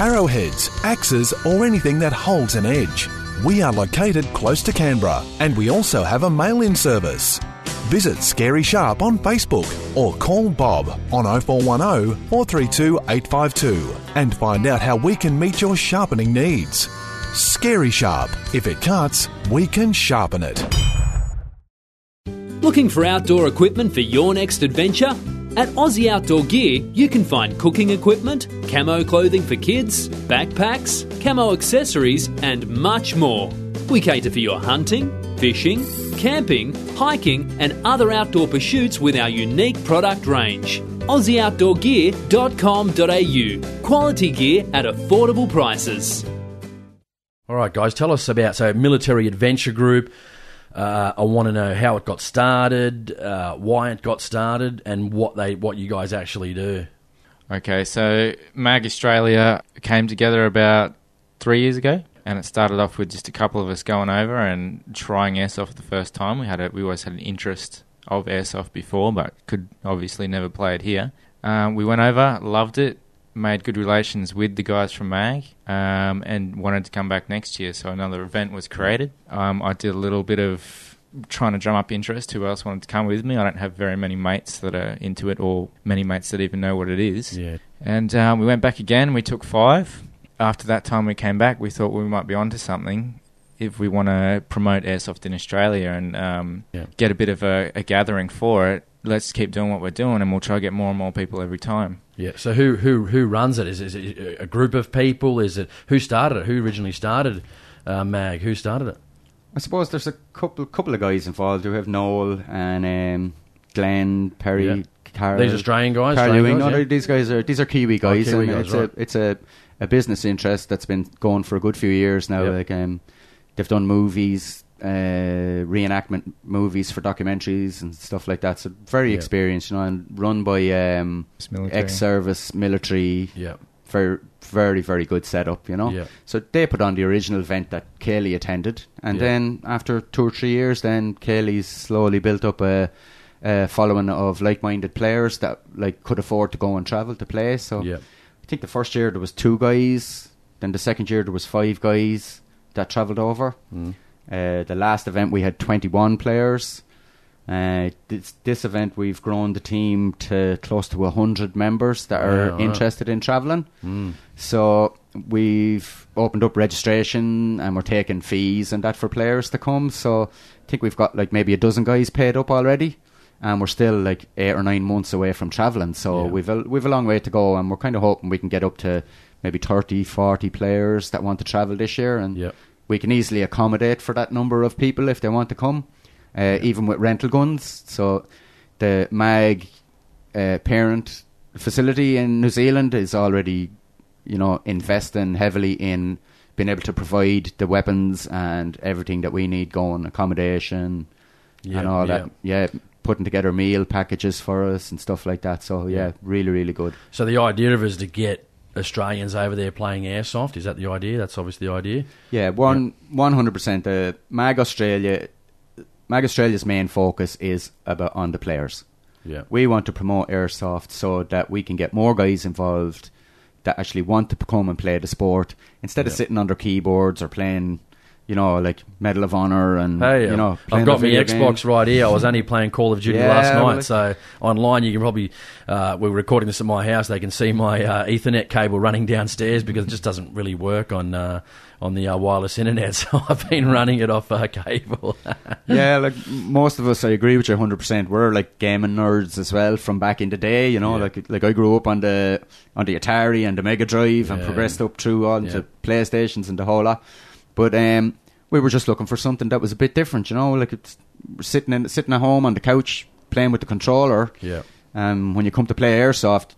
M: arrowheads, axes, or anything that holds an edge. We are located close to Canberra and we also have a mail in service. Visit Scary Sharp on Facebook or call Bob on 0410 432 852 and find out how we can meet your sharpening needs. Scary Sharp. If it cuts, we can sharpen it.
J: Looking for outdoor equipment for your next adventure? At Aussie Outdoor Gear, you can find cooking equipment, camo clothing for kids, backpacks, camo accessories, and much more. We cater for your hunting, fishing, camping, hiking, and other outdoor pursuits with our unique product range. AussieOutdoorGear.com.au. Quality gear at affordable prices.
A: All right, guys, tell us about so military adventure group. Uh, I want to know how it got started, uh, why it got started, and what they what you guys actually do.
I: Okay, so Mag Australia came together about three years ago, and it started off with just a couple of us going over and trying airsoft the first time. We had a, we always had an interest of airsoft before, but could obviously never play it here. Um, we went over, loved it, made good relations with the guys from MAG, um, and wanted to come back next year. So another event was created. Um, I did a little bit of trying to drum up interest. Who else wanted to come with me? I don't have very many mates that are into it, or many mates that even know what it is.
A: Yeah.
I: And um, we went back again. We took five. After that time we came back, we thought we might be onto something. If we want to promote airsoft in Australia and um,
A: Yeah.
I: get a bit of a, a gathering for it, let's keep doing what we're doing, and we'll try to get more and more people every time.
A: Yeah. So who who who runs it? Is, is it a group of people? Is it who started it? Who originally started uh, Mag? Who started it?
H: I suppose there's a couple couple of guys involved. We have Noel and um, Glenn Perry.
A: Yeah.
H: Carl,
A: These Australian guys?
H: Carl
A: Australian guys,
H: No,
A: yeah?
H: these guys are these are Kiwi guys,
A: Kiwi
H: and
A: guys,
H: it's
A: right.
H: a it's a, a business interest that's been going for a good few years now.
A: Yep.
H: Like um, they've done movies, uh, reenactment movies for documentaries and stuff like that. So very experienced, you know, and run by um, ex-service military.
A: Yeah.
H: Very, very, very good setup, you know.
A: Yeah.
H: So they put on the original event that Caley attended, and
A: Yeah.
H: then after two or three years, then Caley's slowly built up a, a following of like-minded players that like could afford to go and travel to play. So
A: Yeah.
H: I think the first year there was two guys, then the second year there was five guys that travelled over.
A: Mm.
H: Uh, the last event we had 21 players. Uh, this, this event we've grown the team to close to 100 members that are
A: Yeah,
H: interested in travelling.
A: Mm.
H: So we've opened up registration and we're taking fees and that for players to come. So I think we've got like maybe a dozen guys paid up already. And we're still like eight or nine months away from travelling. So
A: Yeah.
H: we've a, we've a long way to go. And we're kind of hoping we can get up to maybe 30, 40 players that want to travel this year. And
A: Yep.
H: We can easily accommodate for that number of people if they want to come, uh, even with rental guns. So the MAG uh, parent facility in New Zealand is already, you know, investing heavily in being able to provide the weapons and everything that we need going, accommodation,
A: Yeah,
H: and all that. Yeah, putting together meal packages for us and stuff like that. So yeah,
A: Yeah.
H: really, really good.
A: So the idea of it is to get Australians over there playing airsoft. Is that the idea? That's obviously the idea.
H: Yeah, one one hundred percent. The Mag Australia, Mag Australia's main focus is about on the players.
A: Yeah.
H: we want to promote airsoft so that we can get more guys involved that actually want to come and play the sport instead of
A: Yeah.
H: sitting under keyboards or playing, you know, like Medal of Honor and
A: Hey,
H: you know.
A: I've got my Xbox
H: games.
A: right here. I was only playing Call of Duty
H: Yeah,
A: last night,
H: well,
A: so online you can probably. Uh, we're recording this at my house. They can see my uh, Ethernet cable running downstairs because it just doesn't really work on uh, on the uh, wireless internet. So I've been running it off uh, cable.
H: yeah, like most of us, I agree with you 100%. We're like gaming nerds as well from back in the day, you know.
A: Yeah.
H: Like like I grew up on the on the Atari and the Mega Drive and progressed up through all
A: Yeah.
H: PlayStations and the whole lot. But um, we were just looking for something that was a bit different, you know. Like it's sitting in sitting at home on the couch playing with the controller.
A: Yeah.
H: Um, when you come to play airsoft,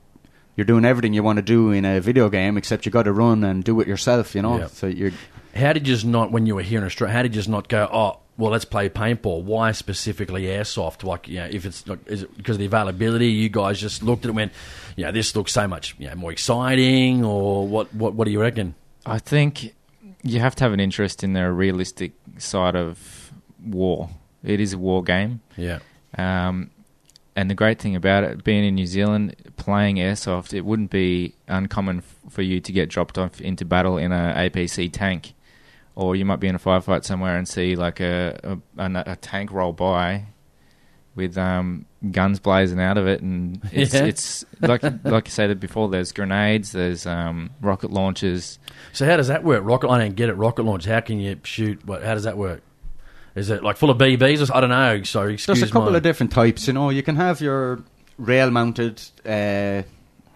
H: you're doing everything you want to do in a video game, except you got to run and do it yourself, you know.
A: Yeah.
H: So you're
A: How did you just not, when you were here in Australia, how did you just not go, oh, well, let's play paintball? Why specifically airsoft? Like, you know, if it's not, is it because of the availability? You guys just looked at it and went, you know, this looks so much, you know, more exciting, or what? What, what do you reckon?
I: I think you have to have an interest in the realistic side of war. It is a war game.
A: Yeah.
I: Um, and the great thing about it, being in New Zealand, playing airsoft, it wouldn't be uncommon f- for you to get dropped off into battle in a APC tank, or you might be in a firefight somewhere and see like a a, a, a tank roll by with um, guns blazing out of it, and it's,
A: Yeah.
I: it's like like you said before. There's grenades, there's um, rocket launchers.
A: So how does that work? Rocket, I don't get it. Rocket launch. How can you shoot? What? How does that work? Is it like full of BBs? Or, s- I don't know. So excuse me.
H: There's a couple
A: my-
H: of different types. You know, you can have your rail mounted uh,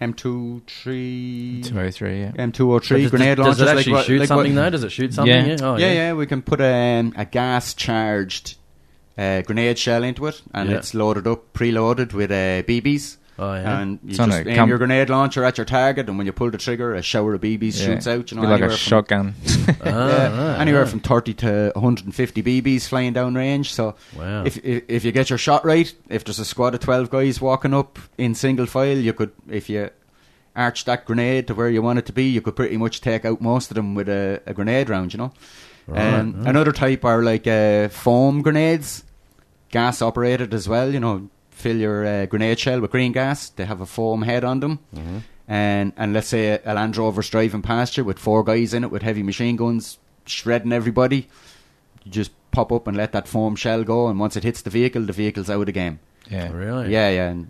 H: M2 3
I: 203, yeah.
H: M203
A: But does-
H: grenade
A: does
H: launchers.
A: it
H: like
A: actually
H: what-
A: shoot
H: like
A: something
H: what-
A: though? Does it shoot something?
I: Yeah.
A: Yeah. Oh,
H: yeah,
A: yeah.
H: yeah, we can put um, a gas charged uh, grenade shell into it, and
A: Yeah.
H: it's loaded up, preloaded with uh, BBs.
A: Oh, yeah.
H: And you
I: It's
H: just
I: a
H: aim
I: com-
H: your grenade launcher at your target, and when you pull the trigger, a shower of BBs
I: Yeah.
H: shoots out. You know,
I: like a
H: from-
I: shotgun.
A: Ah,
H: yeah,
A: right,
H: anywhere
A: right.
H: from 30 to 150 BBs flying down range. So
A: Wow.
H: if, if if you get your shot right, if there's a squad of 12 guys walking up in single file, you could, if you arch that grenade to where you want it to be, you could pretty much take out most of them with a, a grenade round, you know.
A: Right,
H: Um,
A: right.
H: Another type are like uh, foam grenades, gas operated as well, you know. Fill your uh, grenade shell with green gas. They have a foam head on them.
A: Mm-hmm.
H: And and let's say a, a Land Rover's driving past you with four guys in it with heavy machine guns shredding everybody. You just pop up and let that foam shell go, and once it hits the vehicle, the vehicle's out of the game.
I: yeah.
A: Really?
H: Yeah, yeah. And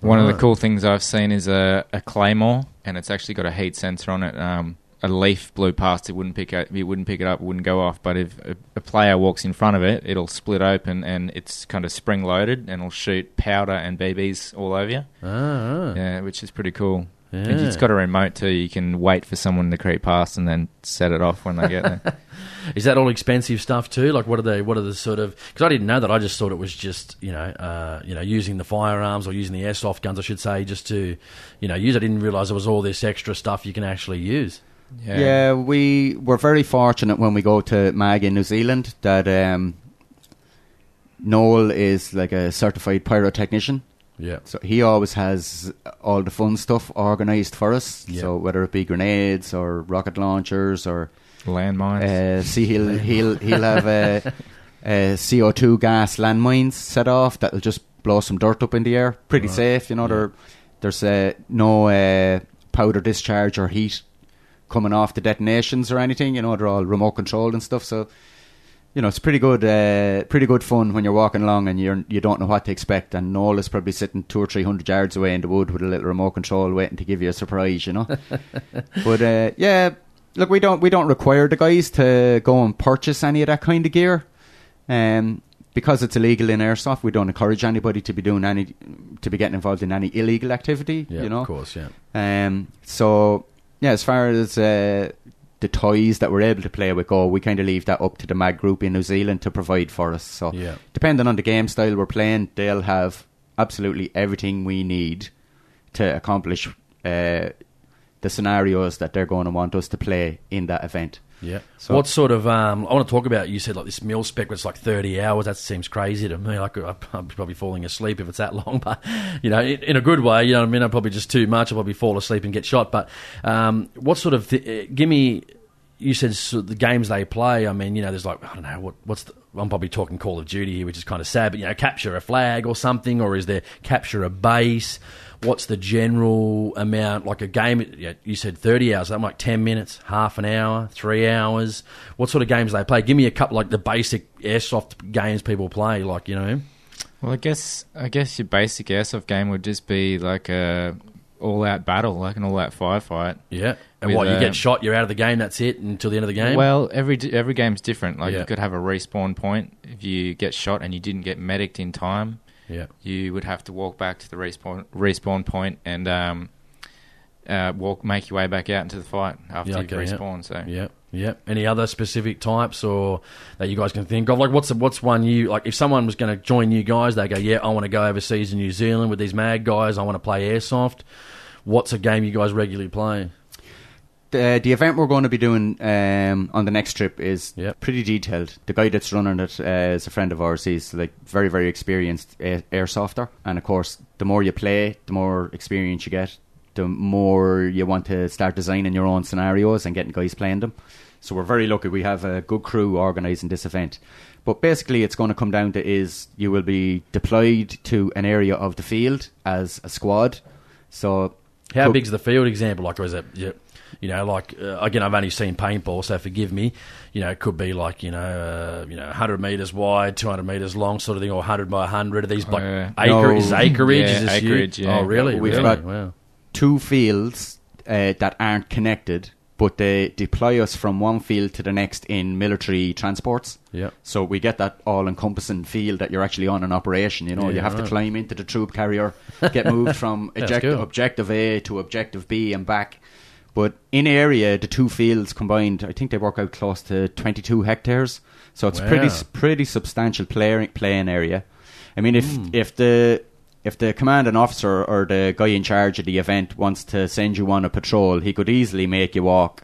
I: One of the cool things I've seen is a, a claymore, and it's actually got a heat sensor on it. Um, a leaf blew past, it wouldn't pick it, it wouldn't pick it up, it wouldn't go off. But if a, a player walks in front of it, it'll split open, and it's kind of spring loaded, and it'll shoot powder and BBs all over you.
A: Ah, ah.
I: Yeah, which is pretty cool. And it's got a remote too. You can wait for someone to creep past and then set it off when they get there.
A: Is that all expensive stuff too? Like, what are they? What are the sort of? Because I didn't know that. I just thought it was just you know, uh, you know, using the firearms or using the airsoft guns, I should say, just to, you know, use. I didn't realise there was all this extra stuff you can actually use.
H: Yeah. we were very fortunate when we go to MAG in New Zealand that um, Noel is like a certified pyrotechnician.
A: Yeah.
H: So he always has all the fun stuff organised for us.
A: Yeah.
H: So whether it be grenades or rocket launchers or
I: Landmines.
H: uh, see he'll he'll he'll have a, a CO two gas landmines set off that'll just blow some dirt up in the air. Pretty
A: Right.
H: safe, you know. There, there's uh, no uh, powder discharge or heat coming off the detonations or anything. You know, they're all remote controlled and stuff. So you know, it's pretty good, uh, pretty good fun when you're walking along and you're you don't know what to expect. And Noel is probably sitting two or three hundred yards away in the wood with a little remote control, waiting to give you a surprise. You know, but uh, yeah, look, we don't we don't require the guys to go and purchase any of that kind of gear, um, because it's illegal in airsoft. We don't encourage anybody to be doing any to be getting involved in any illegal activity.
A: Yeah,
H: you know,
A: of course, yeah.
H: um, so yeah, as far as uh, the toys that we're able to play with go, we kind of leave that up to the mag group in New Zealand to provide for us. So
A: Yeah.
H: depending on the game style we're playing, they'll have absolutely everything we need to accomplish uh, the scenarios that they're going to want us to play in that event.
A: Yeah.
H: So-
A: what sort of? Um, I want to talk about. You said like this mil spec was like thirty hours. That seems crazy to me. Like be probably falling asleep if it's that long. But you know, in, in a good way. You know what I mean? I'm probably just too much. I'll probably fall asleep and get shot. But um, what sort of? Th- uh, give me. You said of the games they play. I mean, you know, there's like I don't know what what's. The, I'm probably talking Call of Duty here, which is kind of sad. But you know, capture a flag or something, or is there capture a base? What's the general amount? Like a game, you said 30 hours. I'm like 10 minutes, half an hour, three hours. What sort of games they play? Give me a couple, like the basic airsoft games people play, like, you know.
I: Well, I guess I guess your basic airsoft game would just be like a all-out battle, like an all-out firefight.
A: Yeah. And what, you get um, shot, you're out of the game, that's it until the end of the game?
I: Well, every every game's different. Like
A: Yeah.
I: you could have a respawn point if you get shot and you didn't get medicked in time.
A: Yeah.
I: you would have to walk back to the respawn respawn point and um, uh, walk make your way back out into the fight after
A: Yeah,
I: you've
A: okay, yeah.
I: So
A: Yeah, yeah. Any other specific types or that you guys can think of? Like, what's what's one you like? If someone was going to join you guys, they go, "Yeah, I want to go overseas in New Zealand with these mag guys. I want to play airsoft." What's a game you guys regularly play?
H: The, the event we're going to be doing um, on the next trip is pretty detailed. The guy that's running it uh, is a friend of ours. He's like very, very experienced air- airsofter, and of course, the more you play, the more experience you get. The more you want to start designing your own scenarios and getting guys playing them. So we're very lucky. We have a good crew organising this event. But basically, it's going to come down to is you will be deployed to an area of the field as a squad. So
A: How big's the field example? Like, was it, yeah, you know, like uh, again, I've only seen paintball, so forgive me. You know, it could be like you know, uh, you know, 100 meters wide, 200 meters long, sort of thing, or 100 by 100. Are these like
I: yeah.
A: acre?
H: No.
A: Is acreage?
I: Yeah,
A: is this
I: acreage, yeah.
A: Oh, really?
H: We've
A: really?
H: got
A: wow.
H: two fields uh, that aren't connected, but they deploy us from one field to the next in military transports.
A: Yeah.
H: So we get that all-encompassing field that you're actually on an operation. You know,
A: Yeah,
H: you have to climb into the troop carrier, get moved from
A: That's cool.
H: objective A to objective B and back. But in area, the two fields combined, I think they work out close to 22 hectares. So it's pretty
A: Wow.
H: pretty substantial play, playing area. I mean, if
A: Hmm.
H: if the if the commanding officer or the guy in charge of the event wants to send you on a patrol, he could easily make you walk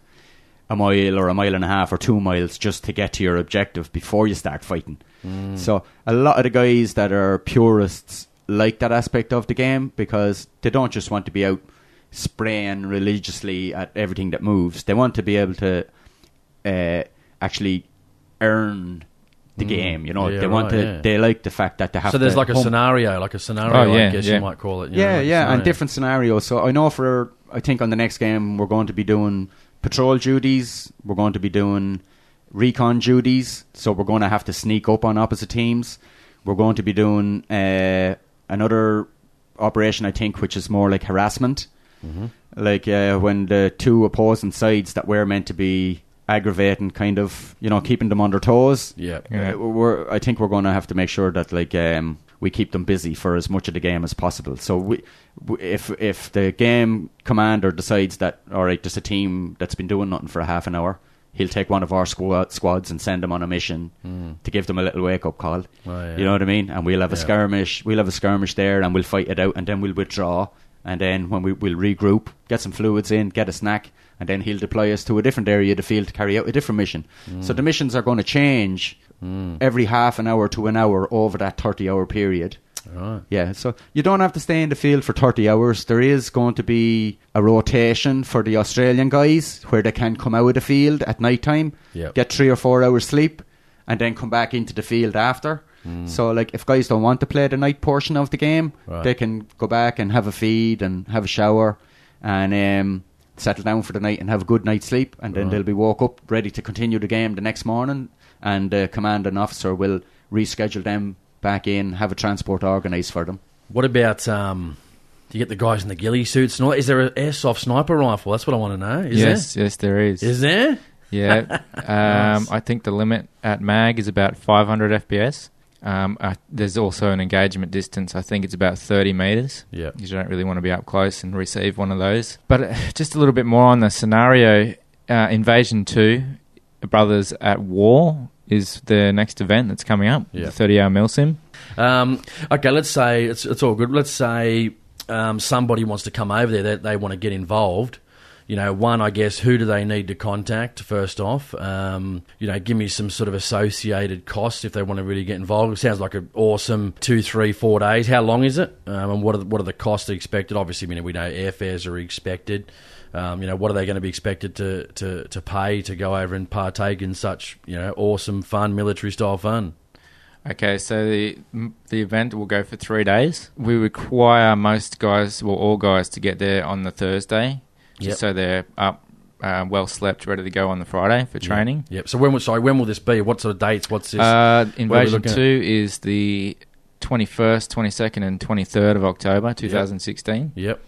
H: a mile or a mile and a half or two miles just to get to your objective before you start fighting.
A: Hmm.
H: So a lot of the guys that are purists like that aspect of the game because they don't just want to be out spraying religiously at everything that moves. They want to be able to uh, actually earn the
A: Mm.
H: game. You know,
A: Yeah,
H: they want
A: right,
H: to.
A: yeah.
H: They like the fact that they have.
A: So there's
H: to
A: like a
H: hum-
A: scenario, like a scenario,
I: Oh, yeah,
A: I guess
I: yeah.
A: you might call it.
H: yeah,
A: know,
H: yeah, and different scenarios. So I know for I think on the next game we're going to be doing patrol duties. We're going to be doing recon duties. So we're going to have to sneak up on opposite teams. We're going to be doing uh, another operation, I think, which is more like harassment.
A: Mhm.
H: Like uh, when the two opposing sides that we're meant to be aggravating, kind of, you know, keeping them on their toes.
A: Yeah.
I: Yeah.
H: Uh, we're, I think we're going to have to make sure that like um, we keep them busy for as much of the game as possible. So we, if if the game commander decides that all right, there's a team that's been doing nothing for a half an hour, he'll take one of our squad, squads and send them on a mission
A: Mm.
H: to give them a little wake up call.
A: Oh, yeah.
H: You know what I mean? And we'll have a skirmish. We'll have a skirmish there, and we'll fight it out, and then we'll withdraw. And then when we will regroup, get some fluids in, get a snack, and then he'll deploy us to a different area of the field to carry out a different mission. Mm. So the missions are going to change mm. every half an hour to an hour over that thirty-hour period.
A: Right.
H: Yeah, so you don't have to stay in the field for 30 hours. There is going to be a rotation for the Australian guys where they can come out of the field at night time,
A: Yep.
H: get three or four hours sleep, and then come back into the field after. So, like, if guys don't want to play the night portion of the game,
A: Right.
H: they can go back and have a feed and have a shower and um, settle down for the night and have a good night's sleep. And then
A: Right.
H: they'll be woke up ready to continue the game the next morning. And the commanding officer will reschedule them back in, have a transport organised for them.
A: What about um? Do you get the guys in the ghillie suits and all? Is there an airsoft sniper rifle? That's what I want to know. Is
I: yes, yes, there is.
A: Is there?
I: Yeah. um, I think the limit at mag is about 500 FPS. Um, uh, there's also an engagement distance. I think it's about 30 meters.
A: Yeah.
I: You don't really want to be up close and receive one of those. But uh, just a little bit more on the scenario. Uh, Invasion 2, Brothers at War, is the next event that's coming up.
A: Yeah.
I: The 30 hour milsim.
A: Um, okay, let's say it's it's all good. Let's say um, somebody wants to come over there. They, they want to get involved. You know, one, I guess, who do they need to contact first off? Um, you know, give me some sort of associated costs if they want to really get involved. It sounds like an awesome two, three, four days. How long is it? Um, and what are the, what are the costs expected? Obviously, I mean, we know airfares are expected. Um, you know, what are they going to be expected to, to, to pay to go over and partake in such you know awesome, fun military style fun?
I: Okay, so the the event will go for three days. We require most guys, well, all guys, to get there on the Thursday, just
A: Yep.
I: so they're up, uh, well slept, ready to go on the Friday for training.
A: Yep. So when will- sorry, when will this be? What sort of dates? What's this?
I: Uh,
A: Where are we
I: Invasion
A: looking at?
I: Two is the twenty first, twenty second, and twenty third of October, two thousand sixteen.
A: Yep.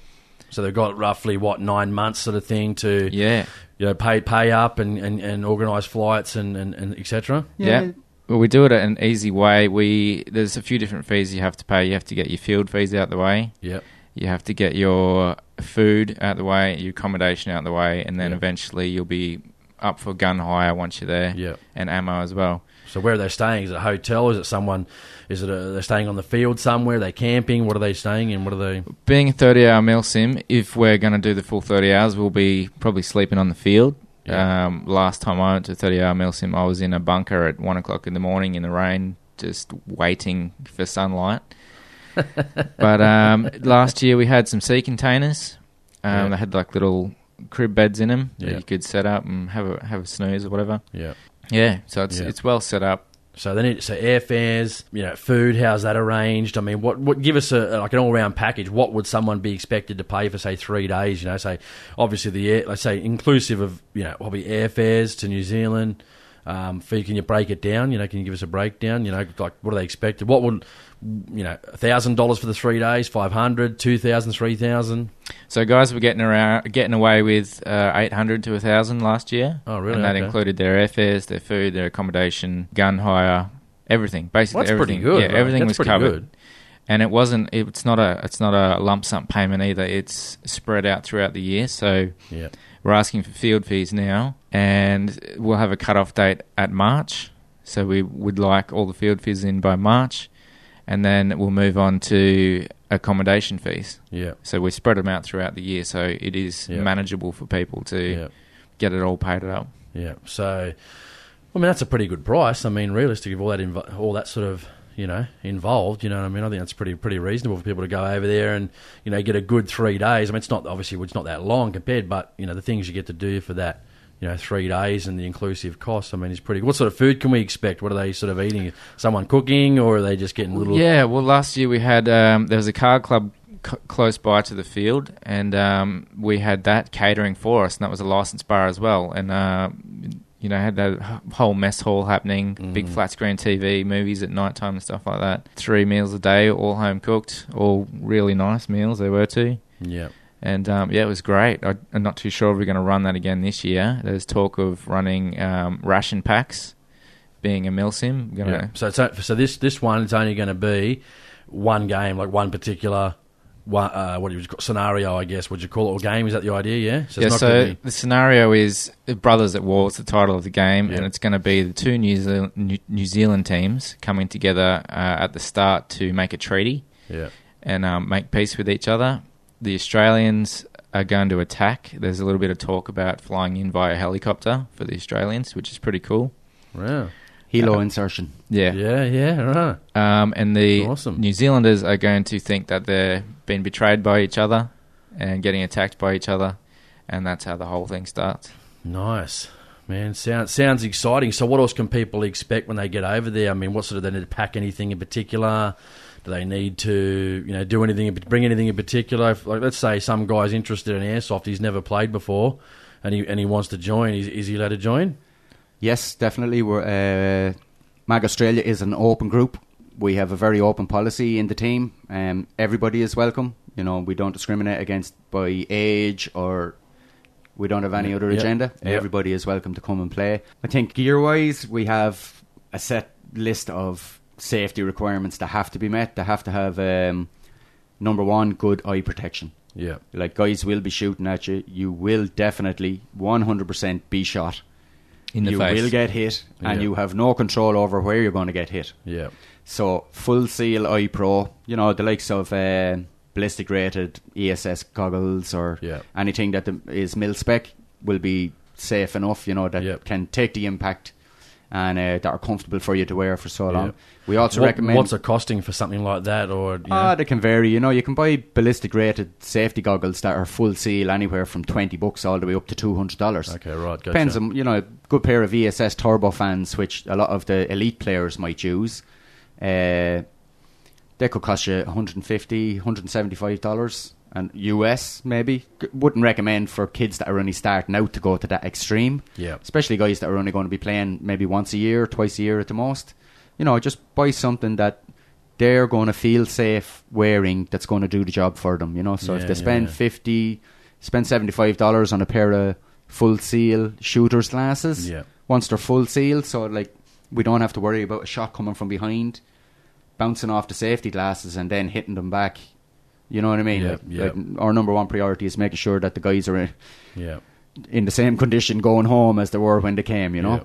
A: So they've got roughly what nine months sort of thing to
I: Yeah.
A: you know pay pay up and, and, and organise flights and, and, and etc.
I: Yeah. Well, we do it at an easy way. We there's a few different fees you have to pay. You have to get your field fees out the way.
A: Yep.
I: You have to get your food out the way, your accommodation out the way, and then eventually you'll be up for gun hire once you're there.
A: Yep.
I: And ammo as well.
A: So where are they staying? Is it a hotel? Is it someone? Is it a, they're staying on the field somewhere? Are they camping? What are they staying in? What are they?
I: Being a 30 hour mil sim, if we're going to do the full 30 hours, we'll be probably sleeping on the field. Um, last time I went to 30 hour mil sim, I was in a bunker at 1 o'clock in the morning in the rain, just waiting for sunlight. but um, last year we had some sea containers. Um,
A: Yeah.
I: They had like little crib beds in them that you could set up and have a have a snooze or whatever.
A: Yeah.
I: Yeah, so it's
A: Yeah.
I: it's well set up.
A: So they need so airfares, you know, food. How's that arranged? I mean, what what give us a like an all round package? What would someone be expected to pay for say three days? You know, say obviously the air, let's say inclusive of you know probably airfares to New Zealand. Um, fee, can you break it down? You know, can you give us a breakdown? You know, like what are they expected? What would you know, thousand dollars for the three days, five hundred, two thousand, three thousand?
I: So guys were getting around, getting away with uh, eight hundred to thousand last year.
A: Oh, really?
I: And that
A: Okay.
I: included their airfares, their food, their accommodation, gun hire, everything. Basically,
A: That's pretty
I: everything.
A: good,
I: Yeah,
A: right?
I: everything
A: That's
I: was
A: pretty
I: covered.
A: good.
I: And it wasn't. It's not a. It's not a lump sum payment either. It's spread out throughout the year. So
A: Yeah.
I: we're asking for field fees now, and we'll have a cut off date at March. So we would like all the field fees in by March, and then we'll move on to accommodation fees.
A: Yeah.
I: So we spread them out throughout the year, so it is
A: Yeah.
I: manageable for people to
A: Yeah.
I: get it all paid up.
A: Yeah. So, I mean, that's a pretty good price. I mean, realistic of all that, invo- all that sort of, you know, involved. You know what I mean? I think that's pretty pretty reasonable for people to go over there and you know get a good three days. I mean, it's not obviously it's not that long compared, but you know the things you get to do for that. You know, three days and the inclusive cost, I mean, it's pretty. What sort of food can we expect? What are they sort of eating? Someone cooking, or are they just getting little?
I: Yeah, well, last year we had um, there was a car club c- close by to the field, and um, we had that catering for us, and that was a licensed bar as well. And uh, you know, had that whole mess hall happening, big
A: Mm.
I: flat screen TV, movies at night time and stuff like that. Three meals a day, all home cooked, all really nice meals. They were too.
A: Yeah.
I: And um, yeah, it was great. I, I'm not too sure if we're going to run that again this year. There's talk of running um, ration packs, being a mil sim. Gonna,
A: Yeah. So, it's, so this this one is only going to be one game, like one particular one. Uh, what do you call scenario? I guess would you call it or game? Is that the idea? Yeah. So
I: yeah,
A: not
I: so
A: be-
I: the scenario is Brothers at War. It's the title of the game,
A: Yeah.
I: and it's going to be the two New Zealand, New, New Zealand teams coming together uh, at the start to make a treaty
A: Yeah.
I: and um, make peace with each other. The Australians are going to attack. There's a little bit of talk about flying in via helicopter for the Australians, which is pretty cool.
A: Wow.
H: Helo
I: Uh,
H: insertion.
I: Yeah.
A: Yeah, yeah, right.
I: Um, and the
A: Awesome.
I: New Zealanders are going to think that they're being betrayed by each other and getting attacked by each other, and that's how the whole thing starts.
A: Nice. Man, sounds sounds exciting. So, what else can people expect when they get over there? I mean, what sort of they need to pack anything in particular? Do they need to, you know, do anything, bring anything in particular? Like, let's say some guy's interested in airsoft, he's never played before, and he and he wants to join. Is, is he allowed to join?
H: Yes, definitely. We're, uh, Mag Australia is an open group. We have a very open policy in the team. Um, everybody is welcome. You know, we don't discriminate against by age or we don't have any other
A: Yep.
H: agenda.
A: Yep.
H: Everybody is welcome to come and play. I think gear wise, we have a set list of safety requirements that have to be met. They have to have um, number one, good eye protection.
A: Yeah.
H: Like guys will be shooting at you. You will definitely 100% be shot.
I: In the
H: you
I: face.
H: will get hit, and
A: Yeah.
H: you have no control over where you're going to get hit.
A: Yeah.
H: So full seal eye pro, you know the likes of uh, ballistic rated ESS goggles or
A: Yeah.
H: anything that the, is mil spec will be safe enough. You know that can take the impact and uh, that are comfortable for you to wear for so long.
A: Yeah.
H: We also
A: What-
H: recommend
A: What's it costing for something like that? Or?
H: Ah, they can vary. You know, you can buy ballistic rated safety goggles that are full seal anywhere from twenty bucks all the way up to two hundred dollars.
A: Okay, right, gotcha.
H: Depends on you know a good pair of ESS turbo fans, which a lot of the elite players might use. Uh, they could cost you 150 175 dollars and US maybe. Wouldn't recommend for kids that are only starting out to go to that extreme.
A: Yeah.
H: Especially guys that are only going to be playing maybe once a year, twice a year at the most. You know, just buy something that they're going to feel safe wearing that's going to do the job for them, you know. So
A: Yeah,
H: if they spend
A: yeah.
H: 50 spend $75 on a pair of full seal shooters glasses
A: Yeah.
H: once they're full seal so like we don't have to worry about a shot coming from behind bouncing off the safety glasses and then hitting them back you know what I mean
A: Yeah,
H: like,
A: yeah.
H: like our number one priority is making sure that the guys are in,
A: Yeah.
H: in the same condition going home as they were when they came you know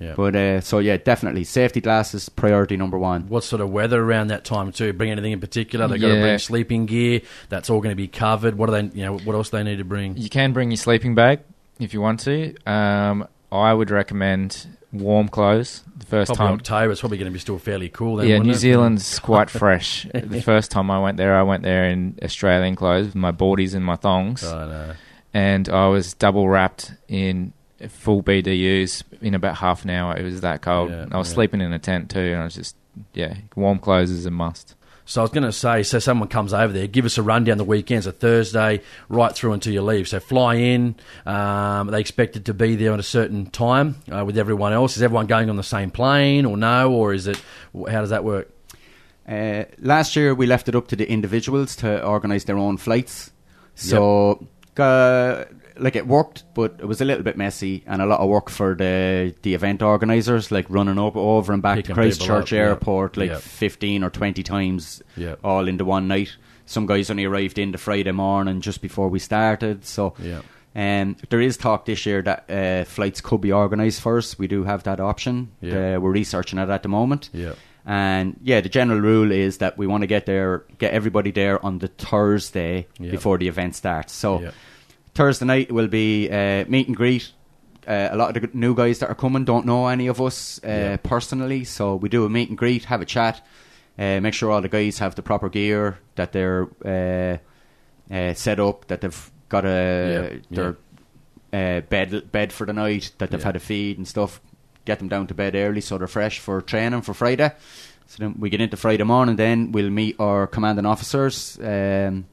A: Yeah, yeah.
H: but uh, so yeah definitely safety glasses priority number one
A: What sort of weather around that time too? Bring anything in particular? They got to bring sleeping gear. That's all going to be covered. What do they? You know, what else do they need to bring?
I: You can bring your sleeping bag if you want to. Um, I would recommend warm clothes the first
A: Probably
I: time.
A: October. It's probably going to be still fairly cool. Then,
I: yeah, New
A: it?
I: Zealand's quite fresh. the first time I went there, I went there in Australian clothes, with my boardies and my thongs,
A: I know.
I: Uh, and I was double wrapped in full BDUs in about half an hour. It was that cold.
A: Yeah,
I: I was
A: yeah.
I: sleeping in a tent too, and I was just yeah, warm clothes is a must.
A: So I was going to say, so someone comes over there, give us a rundown the weekends, a Thursday, right through until you leave. So fly in. Um, are they expected to be there at a certain time uh, with everyone else? Is everyone going on the same plane or no? Or is it? How does that work?
H: Uh, last year we left it up to the individuals to organise their own flights. So, uh, like it worked, but it was a little bit messy and a lot of work for the the event organisers, like running up over and back
A: Picking
H: to Christchurch
A: up, yeah.
H: Airport, like
A: Yeah.
H: fifteen or twenty times,
A: Yeah.
H: all into one night. Some guys only arrived in the Friday morning just before we started, so.
A: Yeah.
H: Um, there is talk this year that uh, flights could be organised first. We do have that option.
A: Yeah.
H: Uh, we're researching it at the moment.
A: Yeah.
H: And yeah, the general rule is that we want to get there, get everybody there on the Thursday
A: Yeah.
H: before the event starts. So. Thursday night will be uh, meet and greet. Uh, a lot of the new guys that are coming don't know any of us uh,
A: Yeah.
H: personally, so we do a meet and greet, have a chat, uh, make sure all the guys have the proper gear, that they're uh, uh, set up, that they've got a
A: Yeah,
H: their uh, bed bed for the night, that they've
A: Yeah.
H: had a feed and stuff. Get them down to bed early so they're fresh for training for Friday. So then we get into Friday morning. Then we'll meet our commanding officers. Um,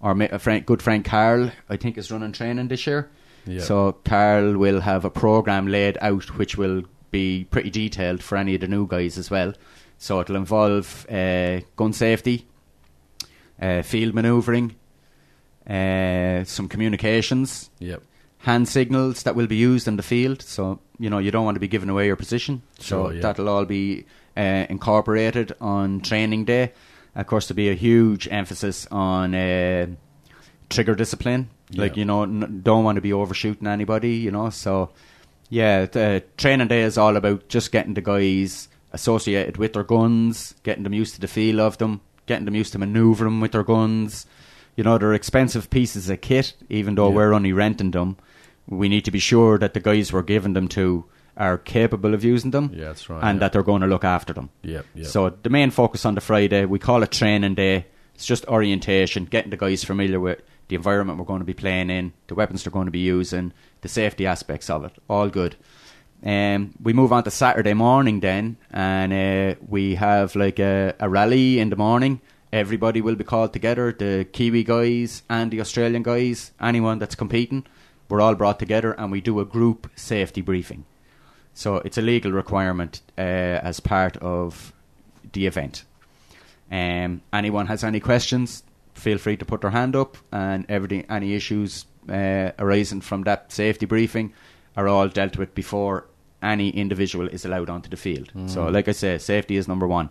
H: our ma- a friend, good friend Carl, I think, is running training this year.
A: Yeah.
H: So Carl will have a program laid out which will be pretty detailed for any of the new guys as well. So it'll involve uh, gun safety, uh, field manoeuvring, uh, some communications,
A: Yep.
H: hand signals that will be used in the field. So you know you don't want to be giving away your position.
A: Sure,
H: so
A: yeah.
H: that'll all be uh, incorporated on training day. Of course, there'll be a huge emphasis on uh, trigger discipline. Like you know, n- don't want to be overshooting anybody. You know, so yeah, the training day is all about just getting the guys associated with their guns, getting them used to the feel of them, getting them used to manoeuvring with their guns. You know, they're expensive pieces of kit, even though
A: Yeah.
H: we're only renting them. We need to be sure that the guys we're giving them to are capable of using them.
A: Yeah, that's right,
H: And
A: yeah.
H: that they're going to look after them.
A: Yep, yep.
H: So the main focus on the Friday, we call it training day. It's just orientation, getting the guys familiar with the environment we're going to be playing in, the weapons they're going to be using, the safety aspects of it. All good. Um, we move on to Saturday morning then, and uh, we have like a, a rally in the morning. Everybody will be called together the Kiwi guys and the Australian guys, anyone that's competing. We're all brought together and we do a group safety briefing. So it's a legal requirement uh, as part of the event. Um, anyone has any questions, feel free to put their hand up, and everything, any issues uh, arising from that safety briefing are all dealt with before any individual is allowed onto the field. So,
A: Mm.
H: like I say, safety is number one.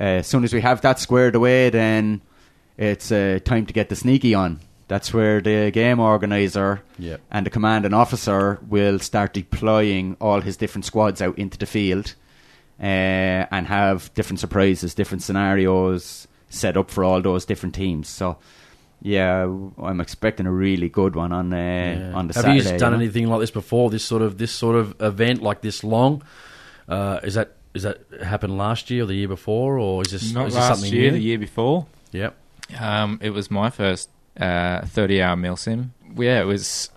H: Uh, as soon as we have that squared away, then it's uh, time to get the sneaky on. That's where the game organizer
A: Yep.
H: and the commanding officer will start deploying all his different squads out into the field uh, and have different surprises, different scenarios, set up for all those different teams. So. Yeah, I'm expecting a really good one on uh,
A: Yeah.
H: on the
A: Have
H: Saturday.
A: you done
H: know?
A: anything like this before? This sort of this sort of event like this long? Uh, is that is that happened last year or the year before, or is this
I: Not
A: is this
I: last
A: something
I: year,
A: new?
I: the year before.
A: Yep.
I: Um, it was my first uh, 30-hour mil sim. Yeah, it was.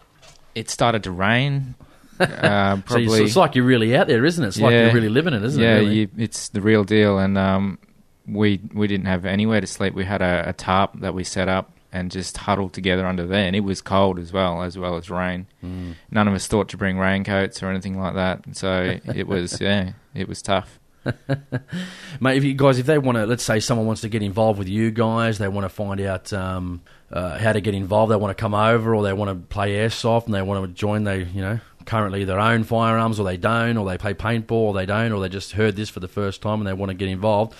I: It started to rain. Uh,
A: So
I: probably.
A: you- it's like you're really out there, isn't it? It's like you're really living it, isn't
I: yeah,
A: it? really?
I: it's the real deal. And um, we we didn't have anywhere to sleep. We had a, a tarp that we set up and just huddled together under there. And it was cold as well, as well as rain.
A: Mm.
I: None of us thought to bring raincoats or anything like that. So it was yeah, it was tough.
A: Mate, if you guys, if they want to, let's say someone wants to get involved with you guys, they want to find out um, uh, how to get involved. They want to come over, or they want to play airsoft, and they want to join. They, you know, currently their own firearms, or they don't, or they play paintball, or they don't, or they just heard this for the first time and they want to get involved.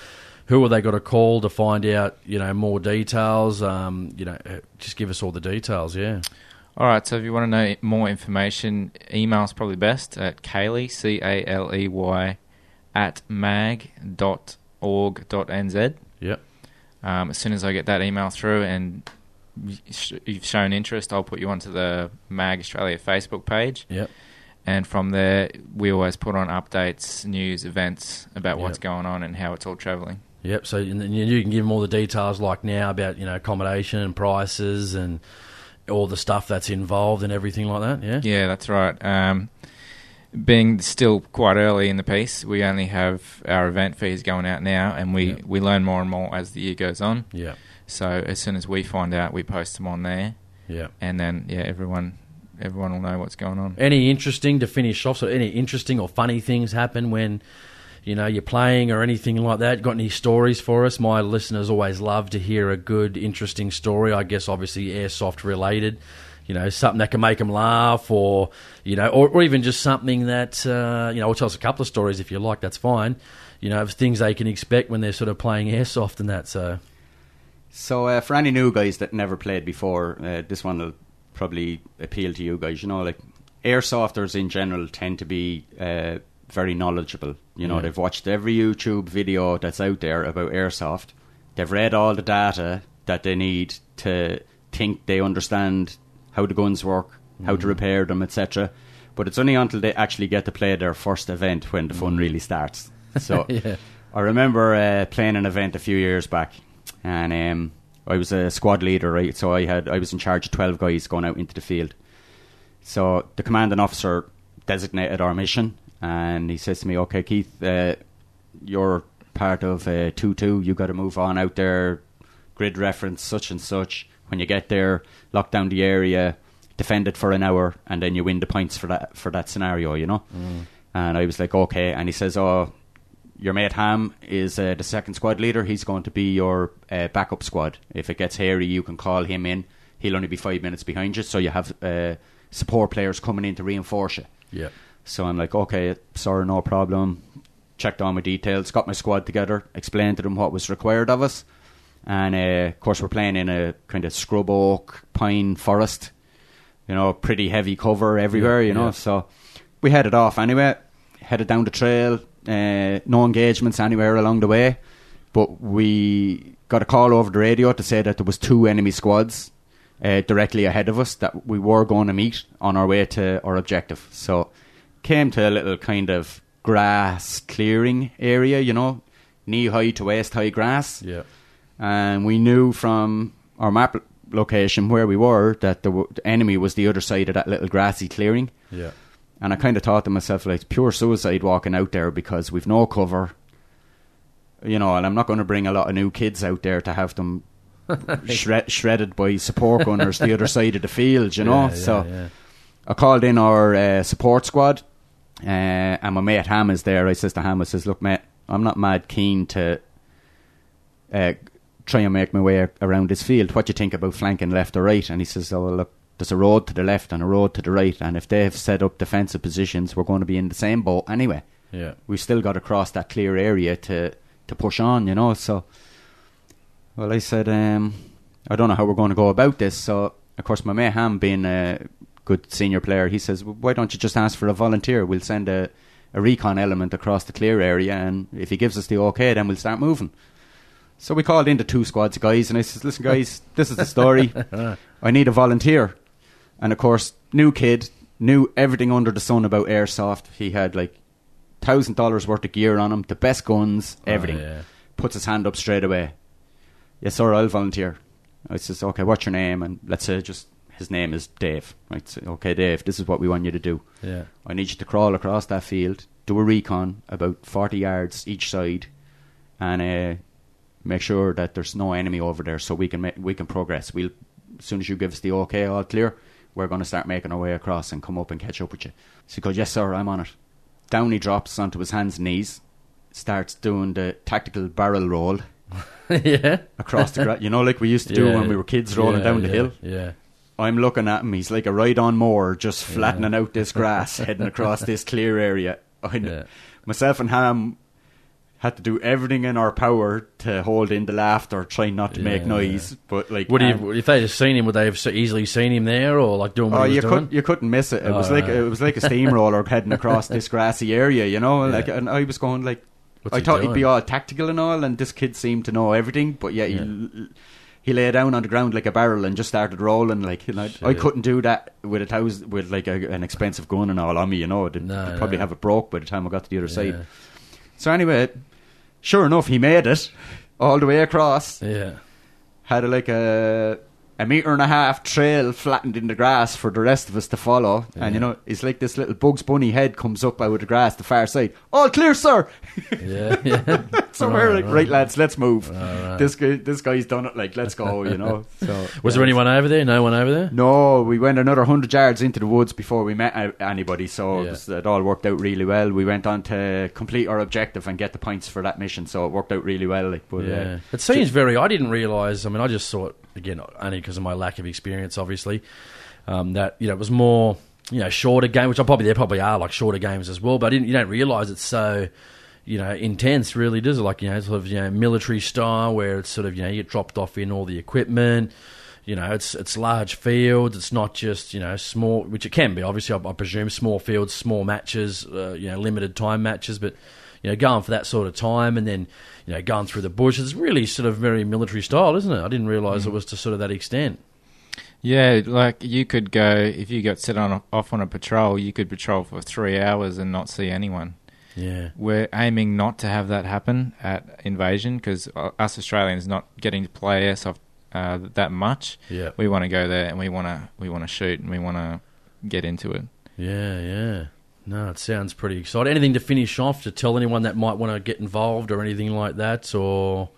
A: Who are they got to call to find out, you know, more details? Um, you know, uh, just give us all the details. Yeah.
I: All right, so if you want to know more information, email's probably best at Caley, C A L E Y, at mag.org.nz.
A: Yep.
I: Um, as soon as I get that email through and you've shown interest, I'll put you onto the Mag Australia Facebook page.
A: Yep.
I: And from there, we always put on updates, news, events about what's going on and how it's all travelling.
A: Yep. So you can give them all the details, like now about you know accommodation and prices and all the stuff that's involved and everything like that. Yeah.
I: Yeah, that's right. Um, being still quite early in the piece, we only have our event fees going out now, and we,
A: Yeah.
I: we learn more and more as the year goes on.
A: Yeah.
I: So as soon as we find out, we post them on there.
A: Yeah.
I: And then yeah, everyone everyone will know what's going on.
A: Any interesting to finish off? So any interesting or funny things happen when you know you're playing or anything like that? Got any stories for us? My listeners always love to hear a good, interesting story. I guess obviously airsoft related. You know, something that can make them laugh, or you know, or, or even just something that uh, you know. Or tell us a couple of stories if you like. That's fine. You know, of things they can expect when they're sort of playing airsoft and that. So
H: So uh, for any new guys that never played before, uh, this one will probably appeal to you guys. You know, like airsofters in general tend to be uh, very knowledgeable. You know,
A: Yeah.
H: they've watched every YouTube video that's out there about airsoft. They've read all the data that they need to think they understand how the guns work, how to
A: Mhm.
H: repair them, etc. But it's only until they actually get to play their first event when the fun
A: Mhm.
H: really starts. So
A: Yeah.
H: I remember uh, playing an event a few years back, and um, I was a squad leader, right? So I had I was in charge of twelve guys going out into the field. So the commanding officer designated our mission, and he says to me, "Okay, Keith, uh, you're part of uh, two two. You got to move on out there, grid reference such and such. When you get there, lock down the area, defend it for an hour, and then you win the points for that for that scenario. You know."
A: Mm.
H: And I was like, "Okay," and he says, "Oh." Your mate Ham is uh, the second squad leader. He's going to be your uh, backup squad. If it gets hairy, you can call him in. He'll only be five minutes behind you, so you have uh, support players coming in to reinforce you.
A: Yeah.
H: So I'm like, okay, sorry, no problem. Checked all my details, got my squad together, explained to them what was required of us, and uh, of course we're playing in a kind of scrub oak pine forest. You know, pretty heavy cover everywhere.
A: Yeah,
H: you know,
A: yeah.
H: so we headed off anyway. Headed down the trail. Uh, no engagements anywhere along the way, but we got a call over the radio to say that there was two enemy squads uh, directly ahead of us that we were going to meet on our way to our objective. So came to a little kind of grass clearing area, you know, knee high to waist high grass.
A: Yeah.
H: And we knew from our map location where we were that the, w- the enemy was the other side of that little grassy clearing.
A: Yeah.
H: And I kind of thought to myself, like, it's pure suicide walking out there because we've no cover. You know, and I'm not going to bring a lot of new kids out there to have them shred- shredded by support gunners the other side of the field, you know?
A: Yeah, yeah,
H: so
A: yeah.
H: I called in our uh, support squad, uh, and my mate Ham is there. I says to Ham, I says, look, mate, I'm not mad keen to uh, try and make my way around this field. What do you think about flanking left or right? And he says, oh, well, look, there's a road to the left and a road to the right, and if they've set up defensive positions, we're going to be in the same boat anyway.
A: Yeah.
H: We've still got to cross that clear area to, to push on, you know, so... Well, I said, um, I don't know how we're going to go about this. So, of course, my mate Ham, being a good senior player, he says, well, why don't you just ask for a volunteer? We'll send a, a recon element across the clear area, and if he gives us the okay, then we'll start moving. So we called in the two squads of guys, and I says, "Listen, guys, this is the story. I need a volunteer." And of course, new kid knew everything under the sun about airsoft. He had like thousand dollars worth of gear on him, the best guns, everything.
A: Oh, yeah.
H: Puts his hand up straight away. Yes, sir, I'll volunteer. I says, "Okay, what's your name?" And let's say just his name is Dave. Right? So, okay, Dave, this is what we want you to do.
A: Yeah.
H: I need you to crawl across that field, do a recon about 40 yards each side, and uh, make sure that there's no enemy over there so we can we can progress. We'll as soon as you give us the okay, all clear, we're going to start making our way across and come up and catch up with you. So he goes, yes, sir, I'm on it. Down he drops onto his hands and knees, starts doing the tactical barrel roll.
A: yeah.
H: Across the grass. You know, like we used to do
A: Yeah.
H: when we were kids rolling
A: Yeah,
H: down the
A: yeah,
H: hill.
A: Yeah.
H: I'm looking at him. He's like a ride on moor, just flattening out this grass, heading across this clear area. I, Myself and Ham had to do everything in our power to hold in the laughter, try not to make
A: Yeah.
H: noise. But like,
A: Would
H: um,
A: you, if they just seen him, would they have so easily seen him there, or like doing what
H: Oh,
A: he was
H: you
A: doing?
H: couldn't you couldn't miss it. It
A: Oh,
H: was like
A: right.
H: it was like a steamroller heading across this grassy area, you know.
A: Yeah.
H: Like, and I was going like,
A: What's
H: I
A: he
H: thought he'd be all tactical and all, and this kid seemed to know everything. But yeah, he he lay down on the ground like a barrel and just started rolling. Like, you know, I couldn't do that with a thousand with like a, an expensive gun and all on me. You know, I'd, probably
A: no.
H: have it broke by the time I got to the other
A: Yeah.
H: side. So anyway, sure enough, he made it all the way across.
A: Yeah.
H: Had a, like a a meter and a half trail flattened in the grass for the rest of us to follow. And you know, it's like this little Bugs Bunny head comes up out of the grass, the far side. All clear, sir.
A: Yeah, yeah.
H: so we're like,
A: Right,
H: right, lads, let's move.
A: right.
H: This guy, this guy's done it. Like, let's go. You know. So
A: Was
H: yeah.
A: there anyone over there? No one over there.
H: No, we went another hundred yards into the woods before we met uh, anybody, so it, was, it all worked out really well. We went on to complete our objective and get the points for that mission, so it worked out really well. Like, but,
A: yeah,
H: uh,
A: it seems very. I didn't realise. I mean, I just thought again only because of my lack of experience, obviously, um, that you know it was more you know shorter game, which I probably there probably are like shorter games as well. But. You don't realise it's so you know intense. Really, does it? Like you know sort of you know military style where it's sort of you know you get dropped off in all the equipment. You know, it's it's large fields. It's not just you know small, which it can be. Obviously, I, I presume small fields, small matches. Uh, you know, limited time matches, but you know, going for that sort of time and then, you know, going through the bush. It's really sort of very military style, isn't it? I didn't realise it was to sort of that extent.
I: Yeah, like you could go if you got set on off on a patrol, you could patrol for three hours and not see anyone.
A: Yeah.
I: We're aiming not to have that happen at Invasion because us Australians not getting to play airsoft uh, that much.
A: Yeah.
I: we want to go there and we want to we want to shoot and we want to get into it.
A: Yeah, yeah. No, it sounds pretty exciting. Anything to finish off to tell anyone that might want to get involved or anything like that, or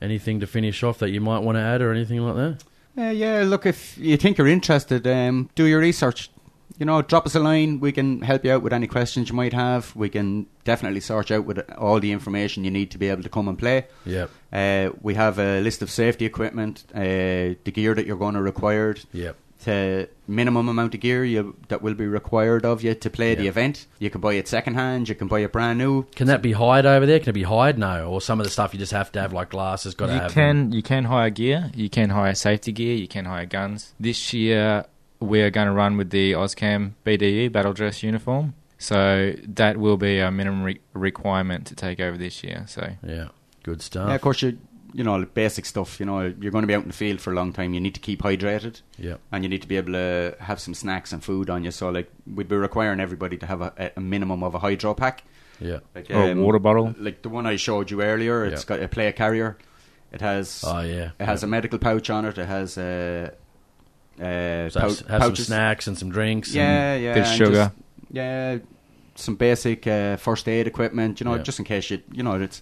A: anything to finish off that you might want to add or anything like that?
H: Uh, yeah, look, if you think you're interested, um, do your research. You know, drop us a line. We can help you out with any questions you might have. We can definitely sort out with all the information you need to be able to come and play.
A: Yep.
H: Uh, we have a list of safety equipment, uh, the gear that you're going to require.
A: Yep.
H: The minimum amount of gear you, that will be required of you to play the event. You can buy it second hand. You can buy it brand new.
A: Can that be hired over there? Can it be hired? No, or some of the stuff you just have to have, like glasses, got to
I: you
A: have.
I: can
A: them.
I: you can hire gear, you can hire safety gear, you can hire guns. This year we are going to run with the Auscam BDU battle dress uniform, so that will be our minimum re- requirement to take over this year. So
A: yeah, good stuff.
H: Yeah, of course, you you know basic stuff. You know, you're going to be out in the field for a long time. You need to keep hydrated.
A: Yep.
H: and you need to be able to have some snacks and food on you. So, like, we'd be requiring everybody to have a, a minimum of a hydro pack.
A: Yeah.
H: like, um,
I: Or a water bottle.
H: like the one I showed you earlier. It's
A: Yep.
H: got a plate carrier. It has
A: Oh, yeah.
H: It has
A: Yep.
H: a medical pouch on it. It has a. Uh,
A: So
H: pou-
A: have some
H: pouches.
A: snacks and some drinks.
H: Yeah,
A: and
H: yeah.
I: Bit
H: and
I: sugar.
H: just- yeah, some basic uh, first aid equipment. You know,
A: Yeah.
H: just in case you you know it's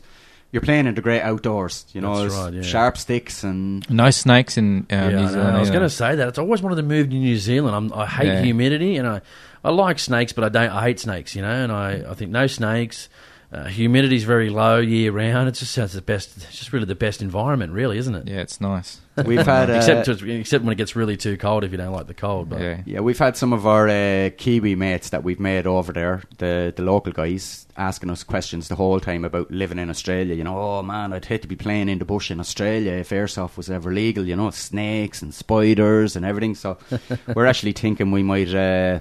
H: you're playing in the great outdoors. You know,
A: That's right, yeah.
H: sharp sticks and
I: no snakes in uh,
A: Yeah, I
I: New. Zealand.
A: I was going to say that. It's always wanted to move to New Zealand. I'm, I hate
I: Yeah.
A: humidity, and I, I like snakes, but I don't. I hate snakes, you know. And I, I think no snakes. Uh, humidity's very low year round. It's just it's the best. It's just really the best environment, really, isn't it?
I: Yeah, it's nice.
H: We've had uh,
A: except except when it gets really too cold if you don't like the cold. But
I: Yeah.
H: Yeah, we've had some of our uh, Kiwi mates that we've made over there, the the local guys, asking us questions the whole time about living in Australia. You know, oh man, I'd hate to be playing in the bush in Australia if airsoft was ever legal. You know, snakes and spiders and everything. So we're actually thinking we might uh,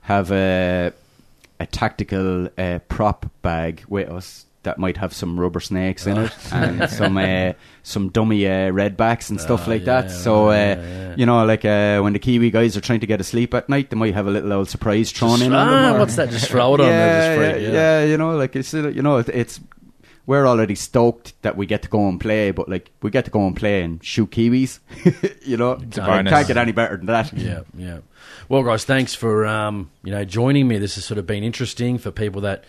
H: have a a tactical uh, prop bag with us that might have some rubber snakes in it and some uh, some dummy uh, redbacks and stuff
A: Oh,
H: like
A: yeah,
H: that. So uh,
A: yeah,
H: you know, like uh, when the Kiwi guys are trying to get asleep at night, they might have a little old surprise thrown in. on
A: ah, what's that? Just throw it on there,
H: yeah,
A: just free,
H: yeah,
A: yeah.
H: you know, like it's you know, it- it's we're already stoked that we get to go and play, but like we get to go and play and shoot kiwis, you know, can't get any better than that.
A: Yeah, yeah. Well, guys, thanks for um, you know joining me. This has sort of been interesting for people that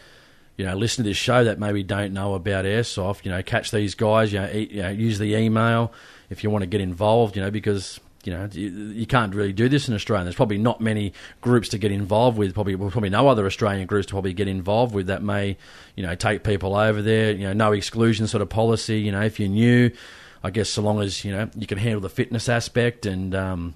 A: you know listen to this show that maybe don't know about airsoft. You know, catch these guys. You know, e- you know use the email if you want to get involved. You know, because you know you, you can't really do this in Australia. There's probably not many groups to get involved with. Probably well, probably no other Australian groups to probably get involved with that may you know take people over there. You know, no exclusion sort of policy. You know, if you're new. I guess so long as you know you can handle the fitness aspect and um,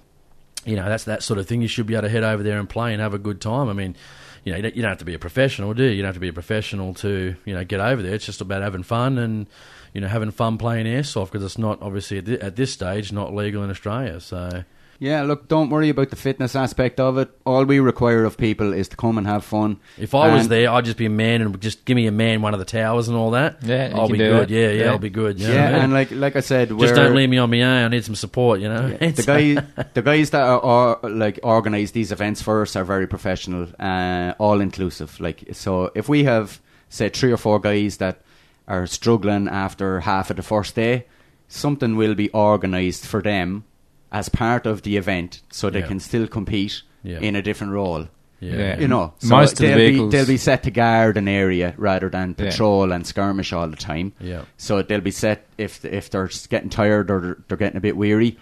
A: you know that's that sort of thing. You should be able to head over there and play and have a good time. I mean, you know, you don't, you don't have to be a professional, do you? You don't have to be a professional to you know get over there. It's just about having fun and you know having fun playing airsoft because it's not obviously at, thi- at this stage not legal in Australia. So
H: Yeah, look, don't worry about the fitness aspect of it. All we require of people is to come and have fun.
A: if I was there, I'd just be a man and just give me a man one of the towers and all that.
I: Yeah,
A: I'll be good. Yeah, yeah,
I: Yeah.
A: I'll be good. you
H: yeah,
A: what I mean?
H: and like like I said,
A: just don't leave me on my own. I need some support. You know,
H: the guy, the guys that are, are like organize these events for us are very professional, uh, all inclusive. Like so, if we have say three or four guys that are struggling after half of the first day, something will be organized for them as part of the event, so they
A: Yeah.
H: can still compete
A: Yeah.
H: in a different role.
A: Yeah.
I: Yeah.
H: You know, so
I: Most of the
H: they'll
I: vehicles-
H: be they'll be set to guard an area rather than
I: Yeah.
H: patrol and skirmish all the time.
A: Yeah.
H: So they'll be set if if they're getting tired or they're, they're getting a bit weary.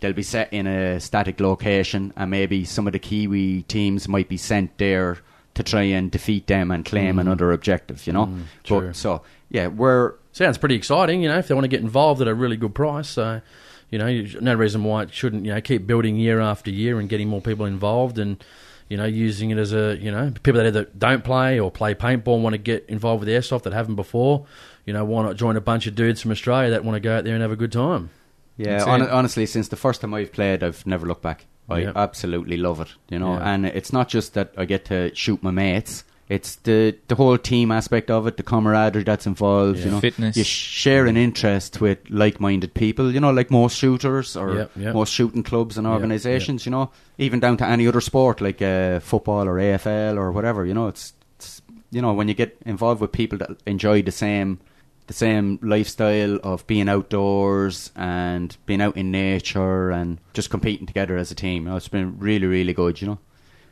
H: They'll be set in a static location, and maybe some of the Kiwi teams might be sent there to try and defeat them and claim
A: Mm.
H: another objective. You know,
A: Mm, true.
H: but so yeah, we're
A: sounds pretty exciting. You know, if they want to get involved at a really good price, so you know, no reason why it shouldn't. You know, keep building year after year and getting more people involved, and you know, using it as a you know, people that either don't play or play paintball and want to get involved with airsoft that haven't before. You know, why not join a bunch of dudes from Australia that want to go out there and have a good time?
H: Yeah,
A: That's
H: hon-
A: it.
H: honestly, since the first time I've played, I've never looked back. I
A: Yeah.
H: absolutely love it, you know.
A: Yeah.
H: And it's not just that I get to shoot my mates; it's the the whole team aspect of it, the camaraderie that's involved.
I: Yeah.
H: You know,
I: Fitness.
H: You share an interest with like-minded people. You know, like most shooters or
A: Yep, yep.
H: most shooting clubs and
A: Yep,
H: organisations. You know, even down to any other sport like uh, football or AFL or whatever. You know, it's, it's you know when you get involved with people that enjoy the same the same lifestyle of being outdoors and being out in nature and just competing together as a team. You know, it's been really, really good. You know.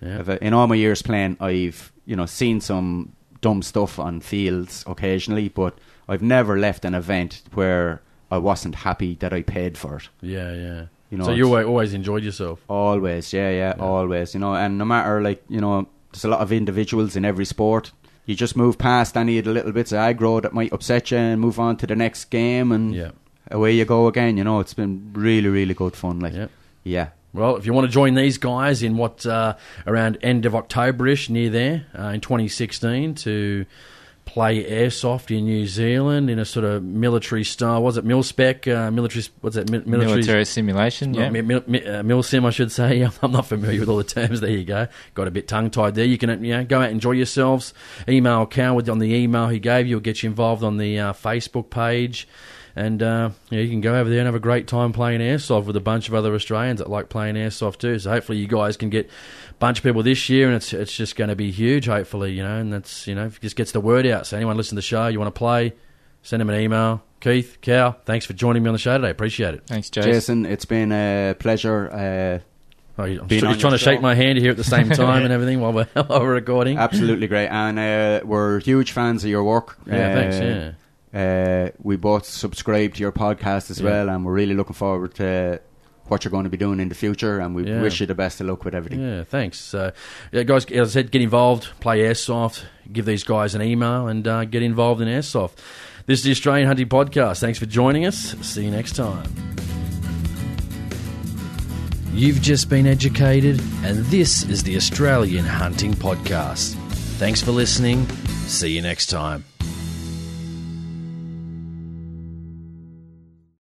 H: Uh, in all my years playing, I've you know seen some dumb stuff on fields occasionally, but I've never left an event where I wasn't happy that I paid for it.
A: Yeah, yeah.
H: You know,
A: so you always, enjoyed yourself.
H: Always, yeah, yeah, always. You know, and no matter like you know, there's a lot of individuals in every sport. You just move past any of the little bits of aggro that might upset you and move on to the next game, and
A: Yeah.
H: away you go again. You know, it's been really, really good fun. Like,
A: Yep.
H: yeah,
A: Well, if you want to join these guys in what uh, around end of Octoberish near there uh, in 2016 to play airsoft in New Zealand in a sort of military style, was it milspec? Uh, military, what's that? Mi- military,
I: Military simulation, yeah.
A: mi- mi- uh, mil sim, I should say. I'm not familiar with all the terms. There you go. Got a bit tongue tied there. You can you know, go out and enjoy yourselves. Email with on the email he gave you. will get you involved on the uh, Facebook page. And uh, yeah, you can go over there and have a great time playing airsoft with a bunch of other Australians that like playing airsoft too. So hopefully you guys can get a bunch of people this year, and it's it's just going to be huge. Hopefully, you know, and that's you know just gets the word out. So anyone listen to the show, you want to play, send them an email. Keith, Cal, thanks for joining me on the show today. Appreciate it.
I: Thanks,
H: Jason, Jason it's been a pleasure. Uh,
A: Oh, you- I'm
H: being
A: sure
H: on
A: you're trying
H: your
A: to shake my hand here at the same time and everything while we're, while we're recording.
H: Absolutely great, and uh, we're huge fans of your work.
A: Yeah,
H: uh,
A: thanks, yeah.
H: Uh, we both subscribe to your podcast as
A: Yeah.
H: well, and we're really looking forward to what you're going to be doing in the future. And we
A: Yeah.
H: wish you the best of luck with everything.
A: Yeah, thanks. So, yeah, guys, as I said, get involved, play airsoft, give these guys an email, and uh, get involved in airsoft. This is the Australian Hunting Podcast. Thanks for joining us. See you next time. You've just been educated, and this is the Australian Hunting Podcast. Thanks for listening. See you next time.